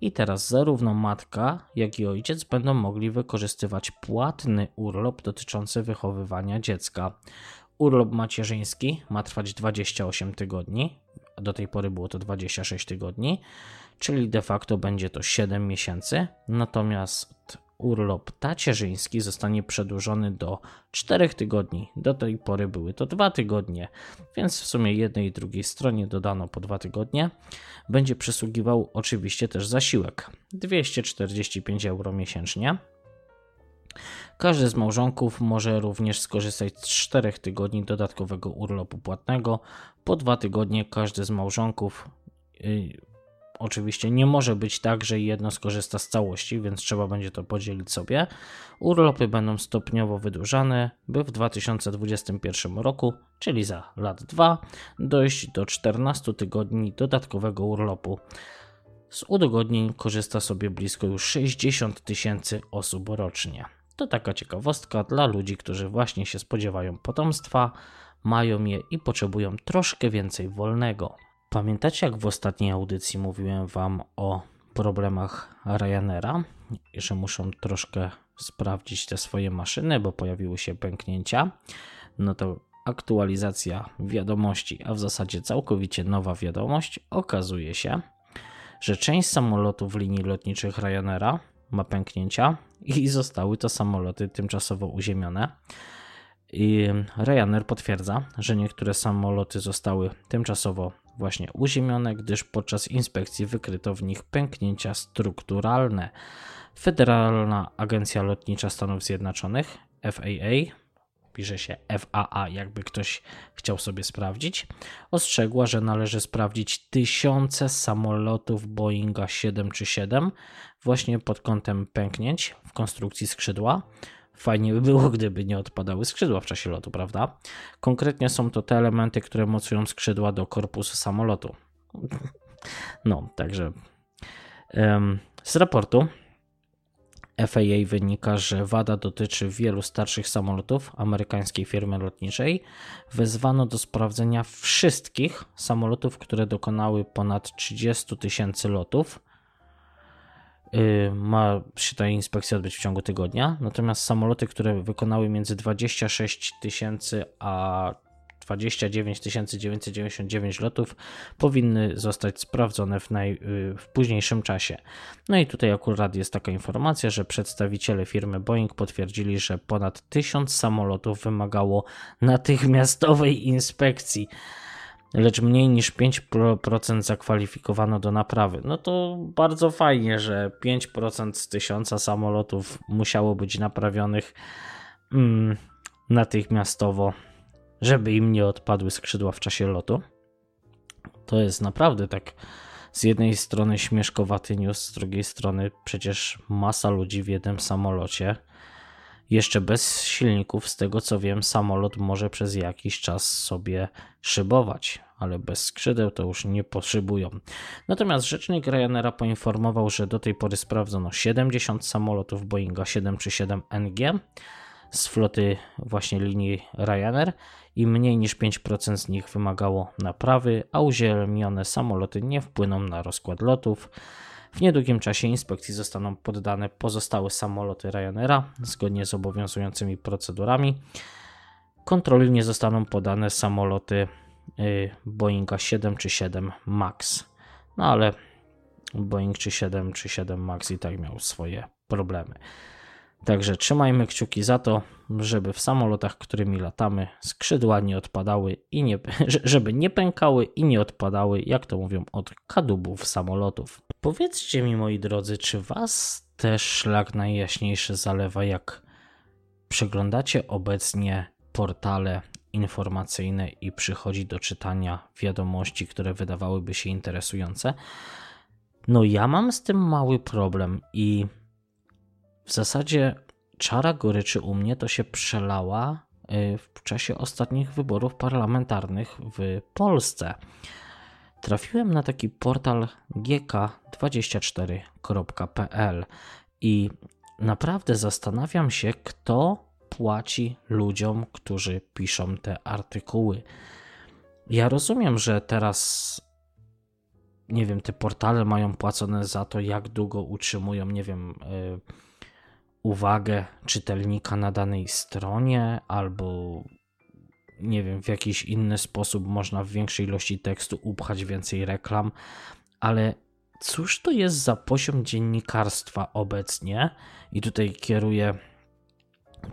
i teraz zarówno matka, jak i ojciec będą mogli wykorzystywać płatny urlop dotyczący wychowywania dziecka. Urlop macierzyński ma trwać 28 tygodni, do tej pory było to 26 tygodni, czyli de facto będzie to 7 miesięcy. Natomiast urlop tacierzyński zostanie przedłużony do 4 tygodni. Do tej pory były to 2 tygodnie, więc w sumie jednej i drugiej stronie dodano po 2 tygodnie. Będzie przysługiwał oczywiście też zasiłek 245 euro miesięcznie. Każdy z małżonków może również skorzystać z 4 tygodni dodatkowego urlopu płatnego. Po 2 tygodnie każdy z małżonków yy, oczywiście nie może być tak, że jedno skorzysta z całości, więc trzeba będzie to podzielić sobie. Urlopy będą stopniowo wydłużane, by w 2021 roku, czyli za lat 2, dojść do 14 tygodni dodatkowego urlopu. Z udogodnień korzysta sobie blisko już 60 tysięcy osób rocznie. To taka ciekawostka dla ludzi, którzy właśnie się spodziewają potomstwa, mają je i potrzebują troszkę więcej wolnego. Pamiętacie, jak w ostatniej audycji mówiłem Wam o problemach Ryanaira, że muszą troszkę sprawdzić te swoje maszyny, bo pojawiły się pęknięcia? No to aktualizacja wiadomości, a w zasadzie całkowicie nowa wiadomość, okazuje się, że część samolotów linii lotniczych Ryanaira ma pęknięcia i zostały to samoloty tymczasowo uziemione. I Ryanair potwierdza, że niektóre samoloty zostały tymczasowo właśnie uziemione, gdyż podczas inspekcji wykryto w nich pęknięcia strukturalne. Federalna Agencja Lotnicza Stanów Zjednoczonych, FAA, pisze się FAA, jakby ktoś chciał sobie sprawdzić, ostrzegła, że należy sprawdzić tysiące samolotów Boeinga 737 właśnie pod kątem pęknięć w konstrukcji skrzydła. Fajnie by było, gdyby nie odpadały skrzydła w czasie lotu, prawda? Konkretnie są to te elementy, które mocują skrzydła do korpusu samolotu. No, także z raportu FAA wynika, że wada dotyczy wielu starszych samolotów amerykańskiej firmy lotniczej. Wezwano do sprawdzenia wszystkich samolotów, które dokonały ponad 30 tysięcy lotów. Y, ma się ta inspekcja odbyć w ciągu tygodnia, natomiast samoloty, które wykonały między 26 tysięcy a 29 999 lotów powinny zostać sprawdzone w, naj, w późniejszym czasie. No i tutaj akurat jest taka informacja, że przedstawiciele firmy Boeing potwierdzili, że ponad 1000 samolotów wymagało natychmiastowej inspekcji lecz mniej niż 5% zakwalifikowano do naprawy. No to bardzo fajnie, że 5% z 1000 samolotów musiało być naprawionych mm, natychmiastowo żeby im nie odpadły skrzydła w czasie lotu. To jest naprawdę tak z jednej strony śmieszkowaty news, z drugiej strony przecież masa ludzi w jednym samolocie. Jeszcze bez silników, z tego co wiem, samolot może przez jakiś czas sobie szybować, ale bez skrzydeł to już nie poszybują. Natomiast rzecznik Ryanaira poinformował, że do tej pory sprawdzono 70 samolotów Boeinga 737 NG z floty właśnie linii Ryanair i mniej niż 5% z nich wymagało naprawy, a uziemione samoloty nie wpłyną na rozkład lotów. W niedługim czasie inspekcji zostaną poddane pozostałe samoloty Ryanaira zgodnie z obowiązującymi procedurami. Kontroli nie zostaną podane samoloty y, Boeinga 7 czy 7 MAX. No ale Boeing czy 7 czy 7 MAX i tak miał swoje problemy. Także trzymajmy kciuki za to, żeby w samolotach, którymi latamy, skrzydła nie odpadały i nie, <laughs> żeby nie pękały i nie odpadały, jak to mówią, od kadłubów samolotów. Powiedzcie mi, moi drodzy, czy was też szlak najjaśniejszy zalewa, jak przeglądacie obecnie portale informacyjne i przychodzi do czytania wiadomości, które wydawałyby się interesujące? No, ja mam z tym mały problem i w zasadzie czara goryczy u mnie to się przelała y, w czasie ostatnich wyborów parlamentarnych w Polsce. Trafiłem na taki portal gk24.pl i naprawdę zastanawiam się, kto płaci ludziom, którzy piszą te artykuły. Ja rozumiem, że teraz nie wiem, te portale mają płacone za to, jak długo utrzymują, nie wiem, yy, uwagę czytelnika na danej stronie, albo nie wiem, w jakiś inny sposób można w większej ilości tekstu upchać więcej reklam, ale cóż to jest za poziom dziennikarstwa obecnie? I tutaj kieruję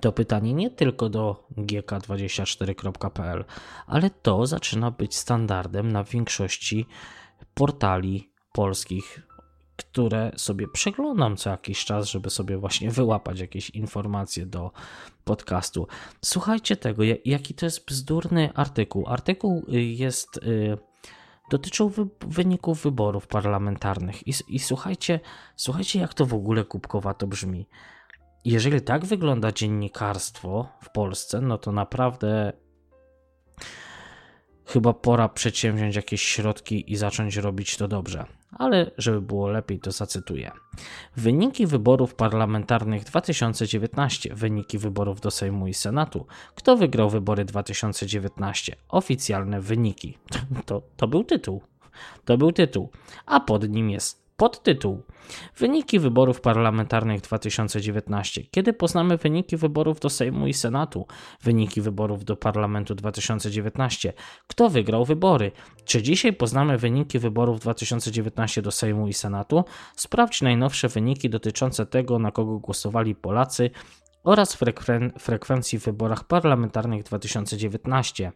to pytanie nie tylko do gk24.pl, ale to zaczyna być standardem na większości portali polskich które sobie przeglądam co jakiś czas, żeby sobie właśnie wyłapać jakieś informacje do podcastu. Słuchajcie tego, jaki to jest bzdurny artykuł. Artykuł y, jest. Y, dotyczył wy, wyników wyborów parlamentarnych. I, I, słuchajcie, słuchajcie, jak to w ogóle kubkowato brzmi. Jeżeli tak wygląda dziennikarstwo w Polsce, no to naprawdę chyba pora przedsięwziąć jakieś środki i zacząć robić to dobrze ale żeby było lepiej, to zacytuję. Wyniki wyborów parlamentarnych 2019, wyniki wyborów do Sejmu i Senatu. Kto wygrał wybory 2019? Oficjalne wyniki. <laughs> To, to był tytuł. To był tytuł. A pod nim jest Podtytuł: Wyniki wyborów parlamentarnych 2019. Kiedy poznamy wyniki wyborów do Sejmu i Senatu? Wyniki wyborów do Parlamentu 2019. Kto wygrał wybory? Czy dzisiaj poznamy wyniki wyborów 2019 do Sejmu i Senatu? Sprawdź najnowsze wyniki dotyczące tego, na kogo głosowali Polacy oraz frekwen frekwencji w wyborach parlamentarnych 2019.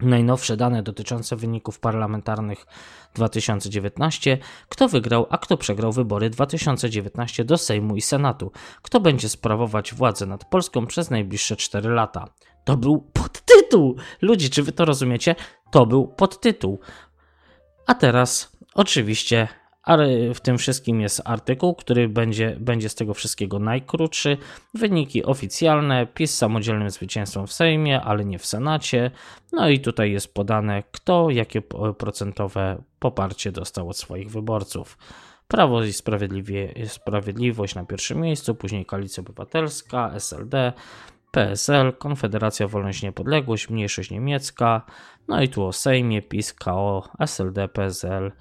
Najnowsze dane dotyczące wyników parlamentarnych 2019, kto wygrał, a kto przegrał wybory 2019 do Sejmu i Senatu, kto będzie sprawować władzę nad Polską przez najbliższe 4 lata. To był podtytuł. Ludzie, czy wy to rozumiecie? To był podtytuł. A teraz oczywiście ale w tym wszystkim jest artykuł, który będzie, będzie z tego wszystkiego najkrótszy. Wyniki oficjalne, PiS samodzielnym zwycięstwem w Sejmie, ale nie w Senacie. No i tutaj jest podane, kto jakie procentowe poparcie dostał od swoich wyborców. Prawo i Sprawiedliwość na pierwszym miejscu, później Koalicja Obywatelska, SLD, PSL, Konfederacja Wolność Niepodległość, Mniejszość Niemiecka, no i tu o Sejmie, PiS, KO, SLD, PSL,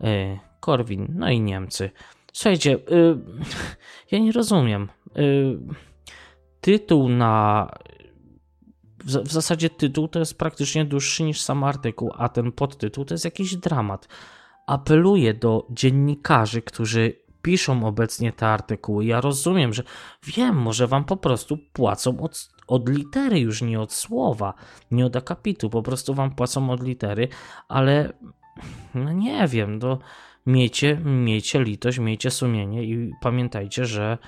yy, Korwin, no i Niemcy. Słuchajcie, yy, <laughs> ja nie rozumiem. Yy, tytuł na. W, w, zasadzie tytuł to jest praktycznie dłuższy niż sam artykuł, a ten podtytuł to jest jakiś dramat. Apeluję do dziennikarzy, którzy piszą obecnie te artykuły. Ja rozumiem, że wiem, może wam po prostu płacą od, od litery, już nie od słowa, nie od akapitu, po prostu wam płacą od litery, ale no nie wiem, to miejcie, miejcie litość, miejcie sumienie i pamiętajcie, że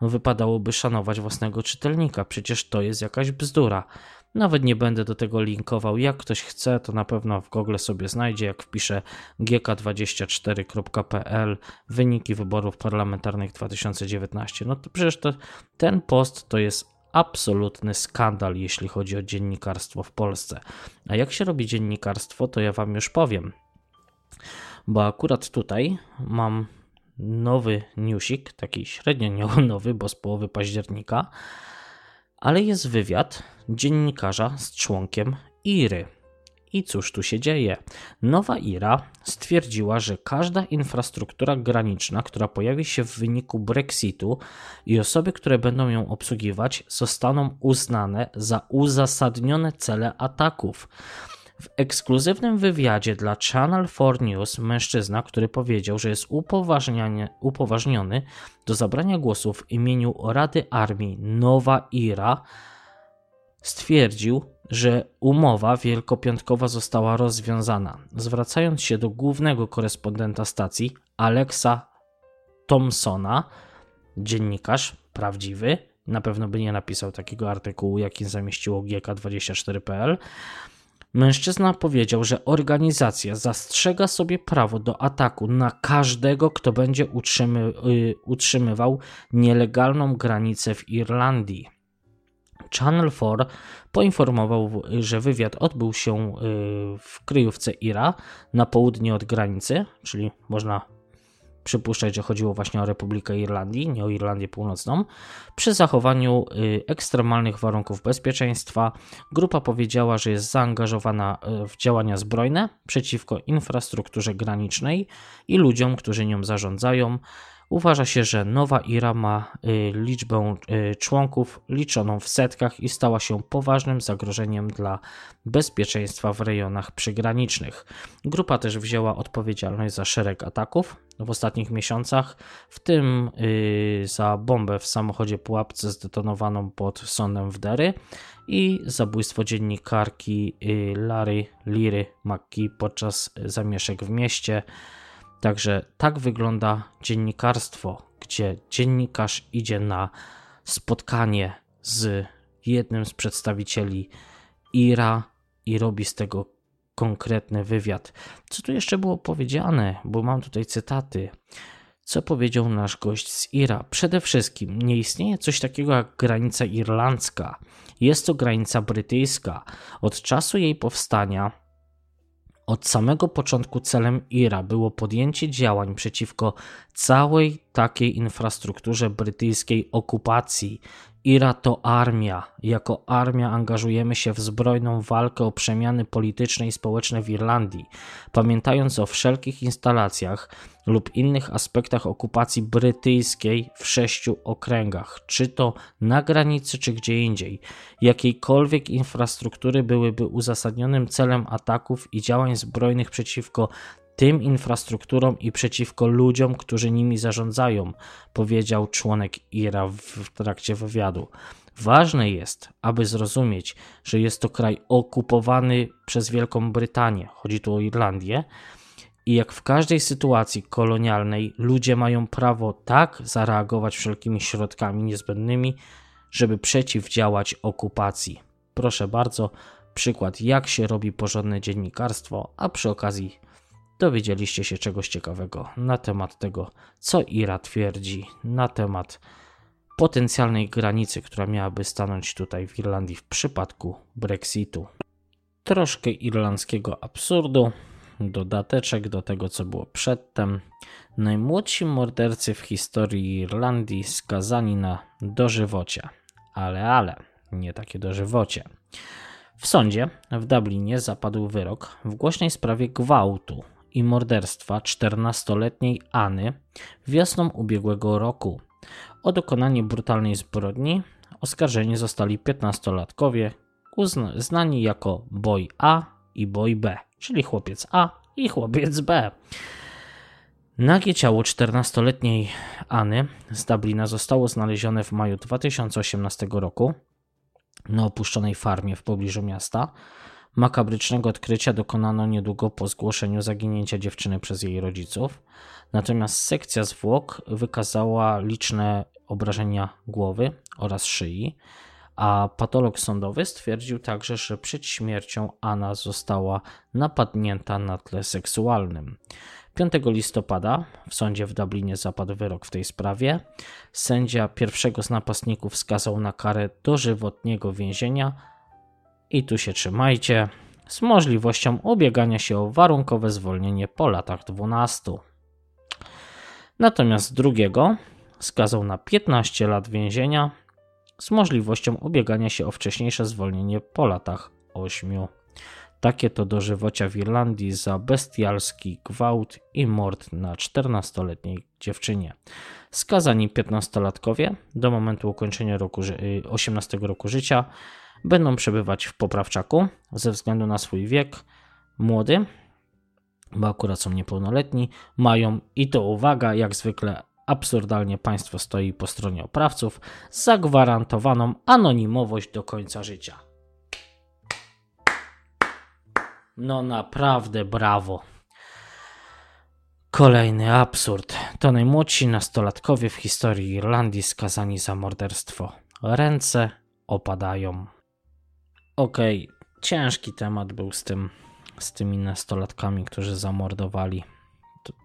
wypadałoby szanować własnego czytelnika. Przecież to jest jakaś bzdura. Nawet nie będę do tego linkował. Jak ktoś chce, to na pewno w Google sobie znajdzie. Jak wpisze gk24.pl wyniki wyborów parlamentarnych 2019, no to przecież to, ten post to jest absolutny skandal, jeśli chodzi o dziennikarstwo w Polsce. A jak się robi dziennikarstwo, to ja Wam już powiem. Bo akurat tutaj mam nowy newsik, taki średnio <laughs> nowy, bo z połowy października, ale jest wywiad dziennikarza z członkiem IRY. I cóż tu się dzieje? Nowa IRA stwierdziła, że każda infrastruktura graniczna, która pojawi się w wyniku Brexitu i osoby, które będą ją obsługiwać, zostaną uznane za uzasadnione cele ataków. W ekskluzywnym wywiadzie dla Channel 4 News mężczyzna, który powiedział, że jest upoważniony do zabrania głosu w imieniu Rady Armii Nowa IRA, stwierdził, że umowa wielkopiątkowa została rozwiązana. Zwracając się do głównego korespondenta stacji, Alexa Thompsona, dziennikarz prawdziwy, na pewno by nie napisał takiego artykułu, jaki zamieściło GK24.pl, Mężczyzna powiedział, że organizacja zastrzega sobie prawo do ataku na każdego, kto będzie utrzymy, y, utrzymywał nielegalną granicę w Irlandii. Channel 4 poinformował, że wywiad odbył się y, w kryjówce Ira na południe od granicy, czyli można przypuszczać, że chodziło właśnie o Republikę Irlandii, nie o Irlandię Północną. Przy zachowaniu y, ekstremalnych warunków bezpieczeństwa grupa powiedziała, że jest zaangażowana y, w działania zbrojne przeciwko infrastrukturze granicznej i ludziom, którzy nią zarządzają. Uważa się, że Nowa Ira ma y, liczbę y, członków liczoną w setkach i stała się poważnym zagrożeniem dla bezpieczeństwa w rejonach przygranicznych. Grupa też wzięła odpowiedzialność za szereg ataków w ostatnich miesiącach, w tym y, za bombę w samochodzie pułapce zdetonowaną pod sądem w Dery i zabójstwo dziennikarki Larry Liry McKee podczas zamieszek w mieście. Także tak wygląda dziennikarstwo, gdzie dziennikarz idzie na spotkanie z jednym z przedstawicieli IRA i robi z tego konkretny wywiad. Co tu jeszcze było powiedziane, bo mam tutaj cytaty. Co powiedział nasz gość z IRA? Przede wszystkim nie istnieje coś takiego jak granica irlandzka. Jest to granica brytyjska. Od czasu jej powstania od samego początku celem IRA było podjęcie działań przeciwko całej takiej infrastrukturze brytyjskiej okupacji. IRA to armia. Jako armia angażujemy się w zbrojną walkę o przemiany polityczne i społeczne w Irlandii, pamiętając o wszelkich instalacjach lub innych aspektach okupacji brytyjskiej w sześciu okręgach, czy to na granicy, czy gdzie indziej. Jakiejkolwiek infrastruktury byłyby uzasadnionym celem ataków i działań zbrojnych przeciwko tym infrastrukturom i przeciwko ludziom, którzy nimi zarządzają, powiedział członek IRA w trakcie wywiadu. Ważne jest, aby zrozumieć, że jest to kraj okupowany przez Wielką Brytanię, chodzi tu o Irlandię, i jak w każdej sytuacji kolonialnej, ludzie mają prawo tak zareagować wszelkimi środkami niezbędnymi, żeby przeciwdziałać okupacji. proszę bardzo, przykład jak się robi porządne dziennikarstwo, a przy okazji dowiedzieliście się czegoś ciekawego na temat tego, co Ira twierdzi na temat potencjalnej granicy, która miałaby stanąć tutaj w Irlandii w przypadku Brexitu. Troszkę irlandzkiego absurdu, dodateczek do tego, co było przedtem. Najmłodsi mordercy w historii Irlandii skazani na dożywocie. Ale, ale, nie takie dożywocie. W sądzie w Dublinie zapadł wyrok w głośnej sprawie gwałtu i morderstwa 14-letniejAny wiosną ubiegłego roku. O dokonanie brutalnej zbrodni oskarżeni zostali 15-latkowie, znani jako Boy A i Boy B, czyli chłopiec A i chłopiec B. Nagie ciało 14-letniej Any z Dublina zostało znalezione w maju 2018 roku na opuszczonej farmie w pobliżu miasta. Makabrycznego odkrycia dokonano niedługo po zgłoszeniu zaginięcia dziewczyny przez jej rodziców. Natomiast sekcja zwłok wykazała liczne obrażenia głowy oraz szyi, a patolog sądowy stwierdził także, że przed śmiercią Anna została napadnięta na tle seksualnym. 5 listopada w sądzie w Dublinie zapadł wyrok w tej sprawie. Sędzia pierwszego z napastników skazał na karę dożywotniego więzienia i tu się trzymajcie, z możliwością ubiegania się o warunkowe zwolnienie po latach 12. Natomiast drugiego skazał na 15 lat więzienia z możliwością ubiegania się o wcześniejsze zwolnienie po latach 8. Takie to dożywocia w Irlandii za bestialski gwałt i mord na 14-letniej dziewczynie. Skazani 15-latkowie do momentu ukończenia roku, 18 roku życia będą przebywać w poprawczaku ze względu na swój wiek. Młody, bo akurat są niepełnoletni, mają i to uwaga, jak zwykle absurdalnie państwo stoi po stronie oprawców, zagwarantowaną anonimowość do końca życia. No naprawdę brawo. Kolejny absurd. To najmłodsi nastolatkowie w historii Irlandii skazani za morderstwo. Ręce opadają. Okej, okay. ciężki temat był z tym, z tymi nastolatkami, którzy zamordowali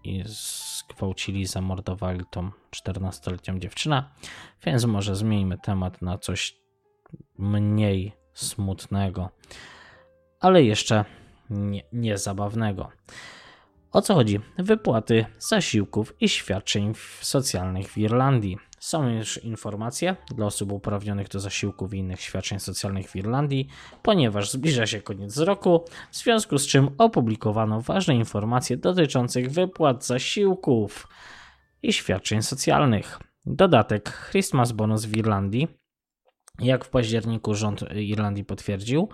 i zgwałcili, zamordowali tą 14-letnią dziewczynę, więc może zmieńmy temat na coś mniej smutnego, ale jeszcze nie, niezabawnego. O co chodzi? Wypłaty zasiłków i świadczeń socjalnych w Irlandii. Są już informacje dla osób uprawnionych do zasiłków i innych świadczeń socjalnych w Irlandii, ponieważ zbliża się koniec roku, w związku z czym opublikowano ważne informacje dotyczących wypłat zasiłków i świadczeń socjalnych. Dodatek Christmas Bonus w Irlandii, jak w październiku rząd Irlandii potwierdził,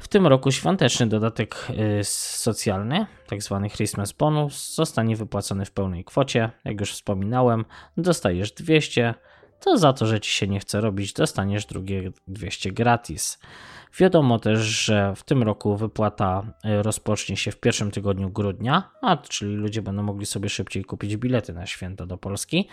w tym roku świąteczny dodatek y, socjalny, tzw. Tak Christmas Bonus, zostanie wypłacony w pełnej kwocie. Jak już wspominałem, dostajesz 200, to za to, że ci się nie chce robić, dostaniesz drugie 200 gratis. Wiadomo też, że w tym roku wypłata e, rozpocznie się w pierwszym tygodniu grudnia, a czyli ludzie będą mogli sobie szybciej kupić bilety na święto do Polski,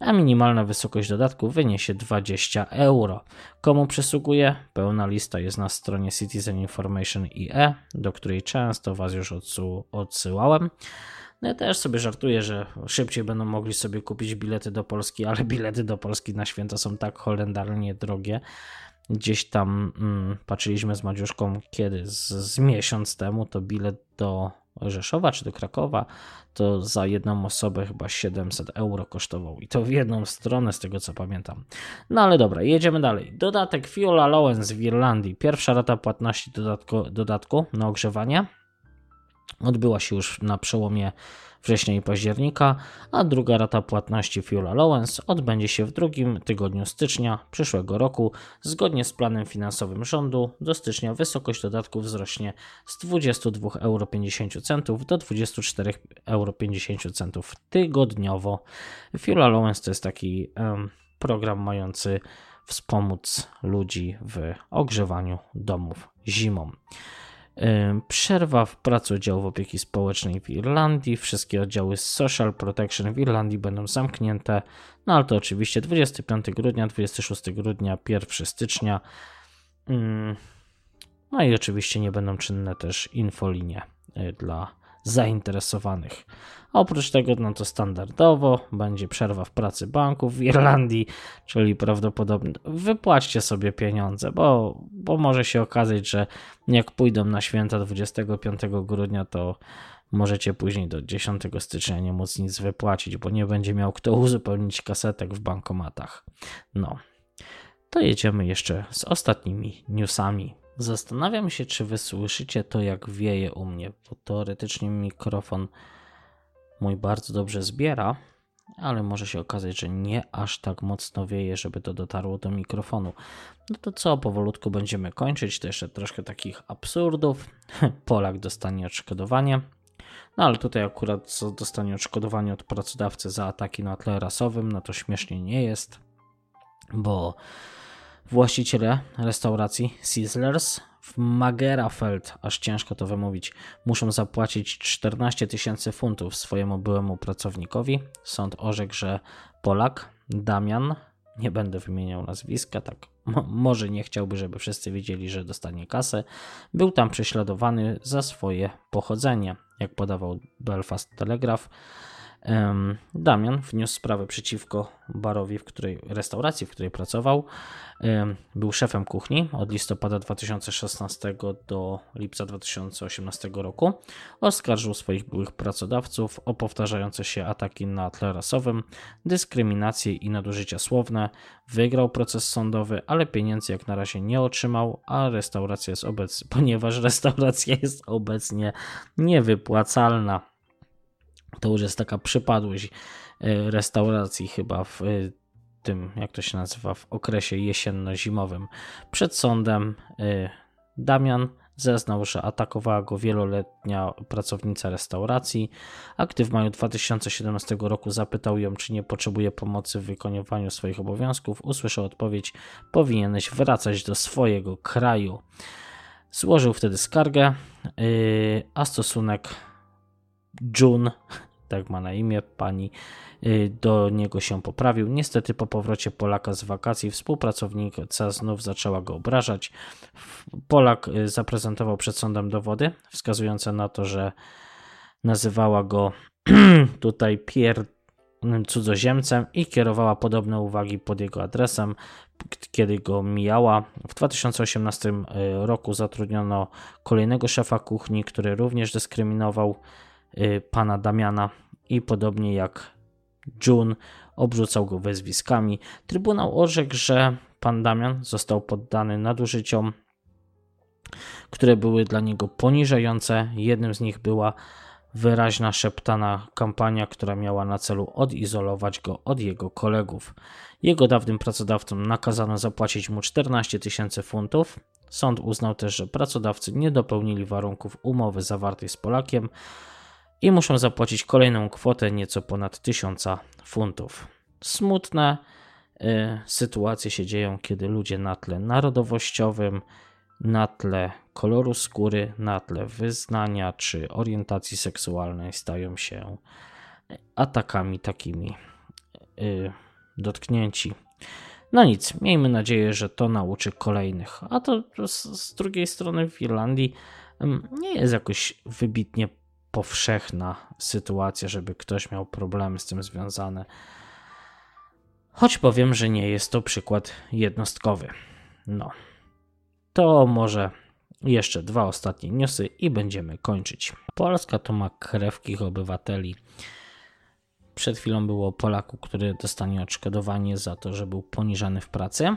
a minimalna wysokość dodatku wyniesie 20 euro. Komu przysługuje? Pełna lista jest na stronie Citizen Information IE, do której często Was już odsyłałem. No ja też sobie żartuję, że szybciej będą mogli sobie kupić bilety do Polski, ale bilety do Polski na święta są tak holendarnie drogie, gdzieś tam mm, patrzyliśmy z Madziuszką kiedy, z, z miesiąc temu, to bilet do Rzeszowa czy do Krakowa to za jedną osobę chyba 700 euro kosztował i to w jedną stronę z tego co pamiętam. No ale dobra, jedziemy dalej. Dodatek Fuel Allowance w Irlandii. Pierwsza rata płatności dodatku, dodatku na ogrzewanie odbyła się już na przełomie września i października, a druga rata płatności Fuel Allowance odbędzie się w drugim tygodniu stycznia przyszłego roku. Zgodnie z planem finansowym rządu do stycznia wysokość dodatku wzrośnie z 22,50 euro do 24,50 euro tygodniowo. Fuel Allowance to jest taki um, program mający wspomóc ludzi w ogrzewaniu domów zimą. Przerwa w pracy oddziałów opieki społecznej w Irlandii. Wszystkie oddziały Social Protection w Irlandii będą zamknięte. No ale to oczywiście 25 grudnia, 26 grudnia, 1 stycznia. Mm, no i oczywiście nie będą czynne też infolinie y, dla zainteresowanych. Oprócz tego, no to standardowo będzie przerwa w pracy banków w Irlandii, czyli prawdopodobnie wypłaćcie sobie pieniądze, bo, bo może się okazać, że jak pójdą na święta 25 grudnia, to możecie później do 10 stycznia nie móc nic wypłacić, bo nie będzie miał kto uzupełnić kasetek w bankomatach. No, to jedziemy jeszcze z ostatnimi newsami. Zastanawiam się, czy wy słyszycie to, jak wieje u mnie, bo teoretycznie mikrofon mój bardzo dobrze zbiera, ale może się okazać, że nie aż tak mocno wieje, żeby to dotarło do mikrofonu. No to co, powolutku będziemy kończyć. To jeszcze troszkę takich absurdów. <laughs> Polak dostanie odszkodowanie. No ale tutaj akurat dostanie odszkodowanie od pracodawcy za ataki na tle rasowym, no to śmiesznie nie jest, bo właściciele restauracji Sizzlers w Magerafeld, aż ciężko to wymówić, muszą zapłacić 14 tysięcy funtów swojemu byłemu pracownikowi. Sąd orzekł, że Polak, Damian, nie będę wymieniał nazwiska, tak może nie chciałby, żeby wszyscy wiedzieli, że dostanie kasę, był tam prześladowany za swoje pochodzenie, jak podawał Belfast Telegraph. Damian wniósł sprawę przeciwko barowi, w której restauracji, w której pracował. Był szefem kuchni od listopada 2016 do lipca 2018 roku. Oskarżył swoich byłych pracodawców o powtarzające się ataki na tle rasowym, dyskryminację i nadużycia słowne. Wygrał proces sądowy, ale pieniędzy jak na razie nie otrzymał, a restauracja jest obecnie, <laughs> ponieważ restauracja jest obecnie niewypłacalna. To już jest taka przypadłość e, restauracji chyba w e, tym, jak to się nazywa, w okresie jesienno-zimowym. Przed sądem e, Damian zeznał, że atakowała go wieloletnia pracownica restauracji, a gdy w maju 2017 roku zapytał ją, czy nie potrzebuje pomocy w wykonywaniu swoich obowiązków, usłyszał odpowiedź: Powinieneś wracać do swojego kraju. Złożył wtedy skargę, a stosunek June, tak ma na imię pani, y, do niego się poprawił. Niestety po powrocie Polaka z wakacji współpracownica znów zaczęła go obrażać. Polak y, zaprezentował przed sądem dowody wskazujące na to, że nazywała go <clears throat> tutaj pier cudzoziemcem i kierowała podobne uwagi pod jego adresem, kiedy go mijała. W 2018 y, roku zatrudniono kolejnego szefa kuchni, który również dyskryminował pana Damiana i podobnie jak June obrzucał go wezwiskami. Trybunał orzekł, że pan Damian został poddany nadużyciom, które były dla niego poniżające. Jednym z nich była wyraźna szeptana kampania, która miała na celu odizolować go od jego kolegów. Jego dawnym pracodawcom nakazano zapłacić mu 14 tysięcy funtów. Sąd uznał też, że pracodawcy nie dopełnili warunków umowy zawartej z Polakiem, i muszą zapłacić kolejną kwotę nieco ponad 1000 funtów. Smutne y, sytuacje się dzieją, kiedy ludzie na tle narodowościowym, na tle koloru skóry, na tle wyznania czy orientacji seksualnej stają się atakami takimi y, dotknięci. No nic, miejmy nadzieję, że to nauczy kolejnych. A to z, z drugiej strony w Irlandii nie jest jakoś wybitnie powszechna sytuacja, żeby ktoś miał problemy z tym związane. Choć powiem, że nie jest to przykład jednostkowy. No. To może jeszcze dwa ostatnie newsy i będziemy kończyć. Polska to ma krewkich obywateli. Przed chwilą było o Polaku, który dostanie odszkodowanie za to, że był poniżany w pracy.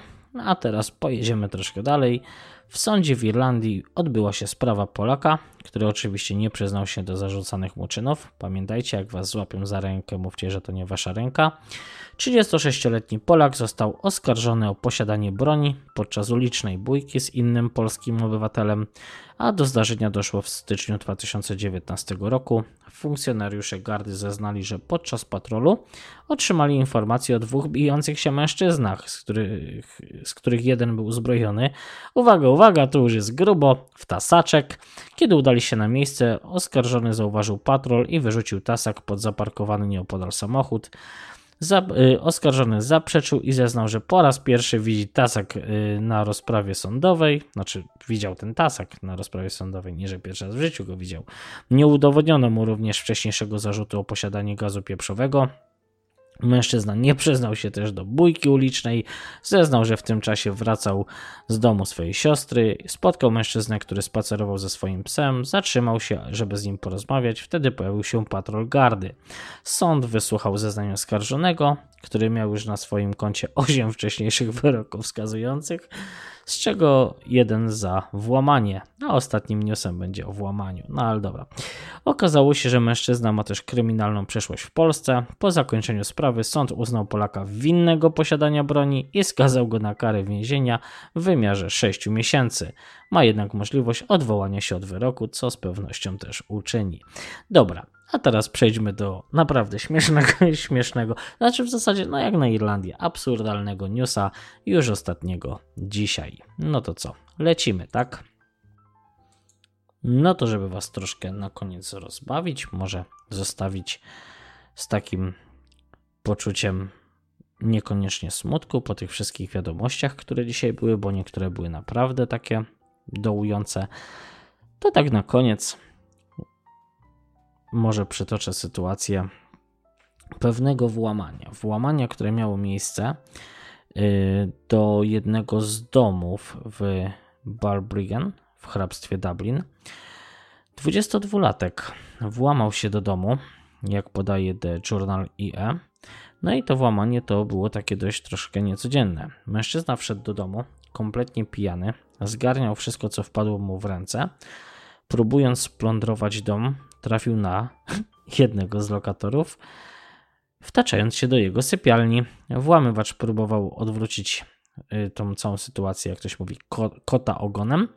A teraz pojedziemy troszkę dalej. W sądzie w Irlandii odbyła się sprawa Polaka, który oczywiście nie przyznał się do zarzucanych mu czynów. Pamiętajcie, jak was złapią za rękę, mówcie, że to nie wasza ręka. 36-letni Polak został oskarżony o posiadanie broni podczas ulicznej bójki z innym polskim obywatelem, a do zdarzenia doszło w styczniu 2019 roku. Funkcjonariusze gardy zeznali, że podczas patrolu otrzymali informacje o dwóch bijących się mężczyznach, z których, z których jeden był uzbrojony. Uwaga, uwaga, to już jest grubo, w tasaczek. Kiedy udali się na miejsce, oskarżony zauważył patrol i wyrzucił tasak pod zaparkowany nieopodal samochód. Za, y, oskarżony zaprzeczył i zeznał, że po raz pierwszy widzi tasak y, na rozprawie sądowej, znaczy widział ten tasak na rozprawie sądowej, nie że pierwszy raz w życiu go widział. Nie udowodniono mu również wcześniejszego zarzutu o posiadanie gazu pieprzowego. Mężczyzna nie przyznał się też do bójki ulicznej, zeznał, że w tym czasie wracał z domu swojej siostry, spotkał mężczyznę, który spacerował ze swoim psem, zatrzymał się, żeby z nim porozmawiać, wtedy pojawił się patrol gardy. Sąd wysłuchał zeznań oskarżonego, który miał już na swoim koncie 8 wcześniejszych wyroków wskazujących, z czego jeden za włamanie, a ostatnim newsem będzie o włamaniu. No ale dobra. Okazało się, że mężczyzna ma też kryminalną przeszłość w Polsce. Po zakończeniu sprawy sąd uznał Polaka winnego posiadania broni i skazał go na karę więzienia w wymiarze 6 miesięcy. Ma jednak możliwość odwołania się od wyroku, co z pewnością też uczyni. Dobra, a teraz przejdźmy do naprawdę śmiesznego, <laughs> śmiesznego, znaczy w zasadzie, no jak na Irlandię, absurdalnego newsa już ostatniego dzisiaj. No to co, lecimy, tak? No to, żeby Was troszkę na koniec rozbawić, może zostawić z takim poczuciem niekoniecznie smutku po tych wszystkich wiadomościach, które dzisiaj były, bo niektóre były naprawdę takie dołujące. To tak na koniec może przytoczę sytuację pewnego włamania. Włamania, które miało miejsce y, do jednego z domów w Balbriggan w hrabstwie Dublin. 22-latek włamał się do domu, jak podaje The Journal IE. No i to włamanie to było takie dość troszkę niecodzienne. Mężczyzna wszedł do domu, kompletnie pijany, zgarniał wszystko, co wpadło mu w ręce. Próbując splądrować dom, trafił na <laughs> jednego z lokatorów, wtaczając się do jego sypialni. Włamywacz próbował odwrócić y, tą całą sytuację, jak ktoś mówi, kota ogonem.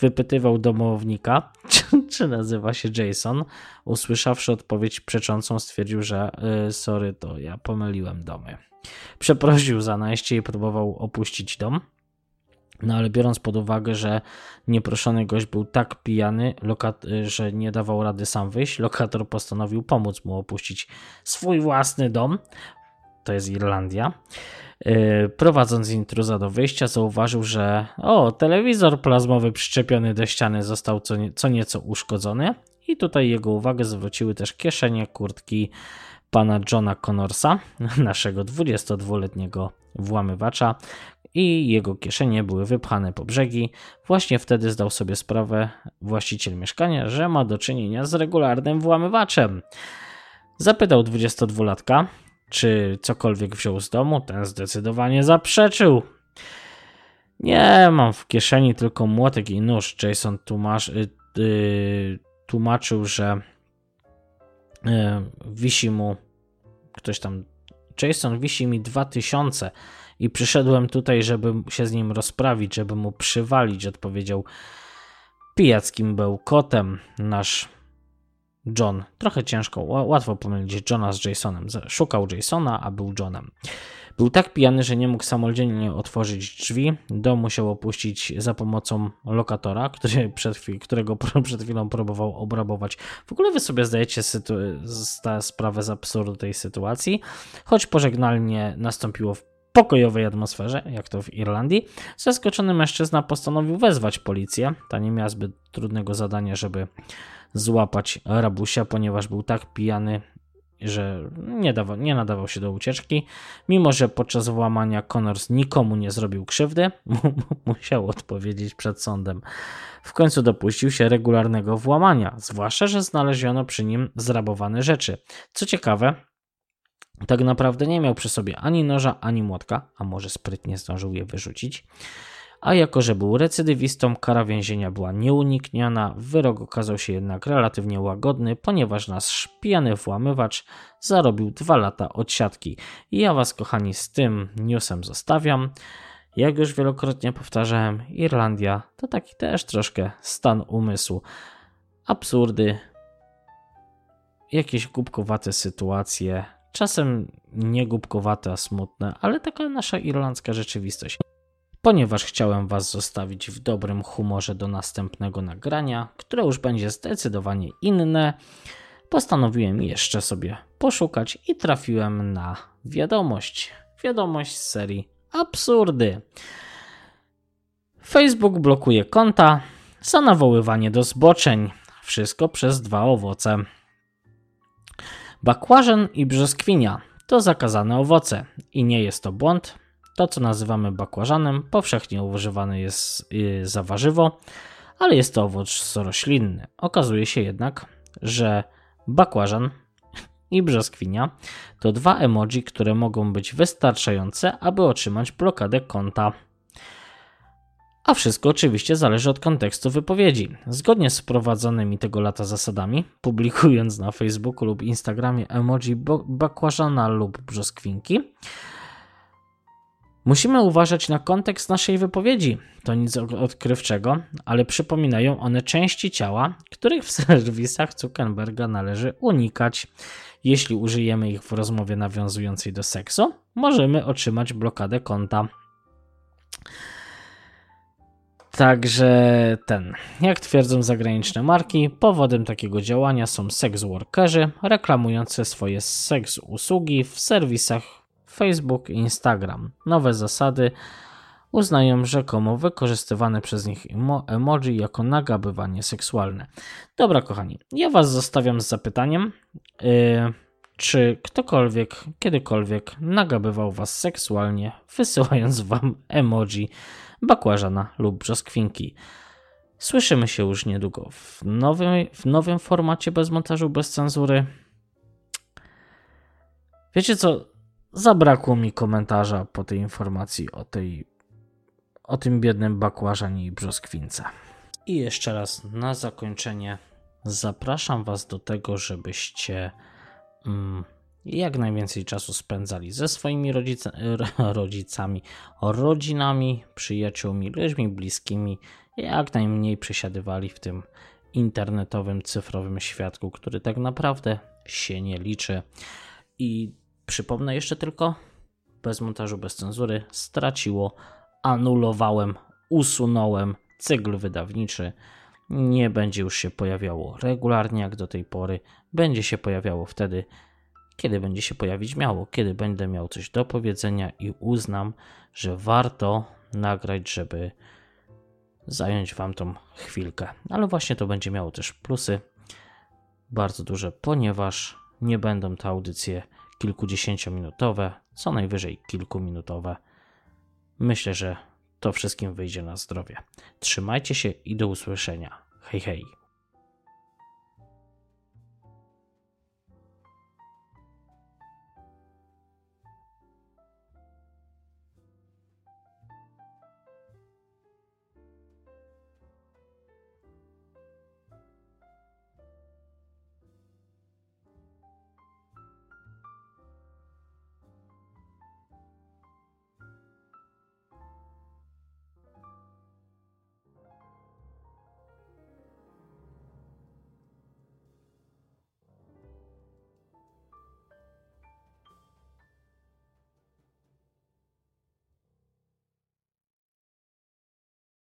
Wypytywał domownika, <laughs> czy, czy, nazywa się Jason. Usłyszawszy odpowiedź przeczącą, stwierdził, że y, sorry, to ja pomyliłem domy. Przeprosił za najście i próbował opuścić dom. No ale biorąc pod uwagę, że nieproszony gość był tak pijany, że nie dawał rady sam wyjść, lokator postanowił pomóc mu opuścić swój własny dom. To jest Irlandia. Yy, prowadząc intruza do wyjścia, zauważył, że o, telewizor plazmowy przyczepiony do ściany został co, nie, co nieco uszkodzony. I tutaj jego uwagę zwróciły też kieszenie kurtki pana Johna Connorsa, <laughs> naszego 22-letniego włamywacza, i jego kieszenie były wypchane po brzegi. Właśnie wtedy zdał sobie sprawę właściciel mieszkania, że ma do czynienia z regularnym włamywaczem. Zapytał 22-latka, czy cokolwiek wziął z domu. Ten zdecydowanie zaprzeczył. Nie, mam w kieszeni tylko młotek i nóż. Jason yy, yy, tłumaczył, że yy, wisi mu ktoś tam. Jason wisi mi 2000 i przyszedłem tutaj, żeby się z nim rozprawić, żeby mu przywalić, odpowiedział pijackim kotem nasz John. Trochę ciężko, łatwo pomylić Johna z Jasonem. Szukał Jasona, a był Johnem. Był tak pijany, że nie mógł samodzielnie otworzyć drzwi. Dom musiał opuścić za pomocą lokatora, który przed chwil, którego przed chwilą próbował obrabować. W ogóle wy sobie zdajecie sprawę z absurdu tej sytuacji. Choć pożegnalnie nastąpiło w pokojowej atmosferze, jak to w Irlandii, zaskoczony mężczyzna postanowił wezwać policję. Ta nie miała zbyt trudnego zadania, żeby złapać rabusia, ponieważ był tak pijany, że nie, dawał, nie nadawał się do ucieczki. Mimo, że podczas włamania Connors nikomu nie zrobił krzywdy, <laughs> musiał odpowiedzieć przed sądem. W końcu dopuścił się regularnego włamania, zwłaszcza, że znaleziono przy nim zrabowane rzeczy. Co ciekawe, tak naprawdę nie miał przy sobie ani noża, ani młotka, a może sprytnie zdążył je wyrzucić. A jako, że był recydywistą, kara więzienia była nieunikniona, wyrok okazał się jednak relatywnie łagodny, ponieważ nasz pijany włamywacz zarobił dwa lata odsiadki. I ja Was, kochani, z tym newsem zostawiam. Jak już wielokrotnie powtarzałem, Irlandia to taki też troszkę stan umysłu. Absurdy, jakieś głupkowate sytuacje, czasem nie głupkowate, a smutne, ale taka nasza irlandzka rzeczywistość. Ponieważ chciałem Was zostawić w dobrym humorze do następnego nagrania, które już będzie zdecydowanie inne, postanowiłem jeszcze sobie poszukać i trafiłem na wiadomość. Wiadomość z serii absurdy. Facebook blokuje konta za nawoływanie do zboczeń. Wszystko przez dwa owoce. Bakłażan i brzoskwinia to zakazane owoce i nie jest to błąd. To, co nazywamy bakłażanem, powszechnie używany jest y, za warzywo, ale jest to owoc roślinny. Okazuje się jednak, że bakłażan i brzoskwinia to dwa emoji, które mogą być wystarczające, aby otrzymać blokadę konta. A wszystko oczywiście zależy od kontekstu wypowiedzi. Zgodnie z wprowadzonymi tego lata zasadami, publikując na Facebooku lub Instagramie emoji bakłażana lub brzoskwinki, musimy uważać na kontekst naszej wypowiedzi. To nic odkrywczego, ale przypominają one części ciała, których w <laughs> serwisach Zuckerberga należy unikać. Jeśli użyjemy ich w rozmowie nawiązującej do seksu, możemy otrzymać blokadę konta. Także ten, jak twierdzą zagraniczne marki, powodem takiego działania są sex workerzy reklamujące swoje seks usługi w serwisach Facebook i Instagram. Nowe zasady uznają rzekomo wykorzystywane przez nich emoji jako nagabywanie seksualne. Dobra, kochani, ja Was zostawiam z zapytaniem, yy, czy ktokolwiek kiedykolwiek nagabywał Was seksualnie, wysyłając Wam emoji bakłażana lub brzoskwinki. Słyszymy się już niedługo w nowym, w nowym formacie bez montażu, bez cenzury. Wiecie co? Zabrakło mi komentarza po tej informacji o tej o tym biednym bakłażanie i brzoskwince. I jeszcze raz na zakończenie zapraszam Was do tego, żebyście mm, jak najwięcej czasu spędzali ze swoimi rodzica, rodzicami, rodzinami, przyjaciółmi, ludźmi bliskimi, jak najmniej przesiadywali w tym internetowym, cyfrowym świadku, który tak naprawdę się nie liczy. I przypomnę jeszcze tylko, bez montażu, bez cenzury, straciło, anulowałem, usunąłem cykl wydawniczy. Nie będzie już się pojawiało regularnie jak do tej pory, będzie się pojawiało wtedy, kiedy będzie się pojawić miało, kiedy będę miał coś do powiedzenia i uznam, że warto nagrać, żeby zająć Wam tą chwilkę. Ale właśnie to będzie miało też plusy bardzo duże, ponieważ nie będą te audycje kilkudziesięciominutowe, co najwyżej kilkuminutowe. Myślę, że to wszystkim wyjdzie na zdrowie. Trzymajcie się i do usłyszenia. Hej, hej.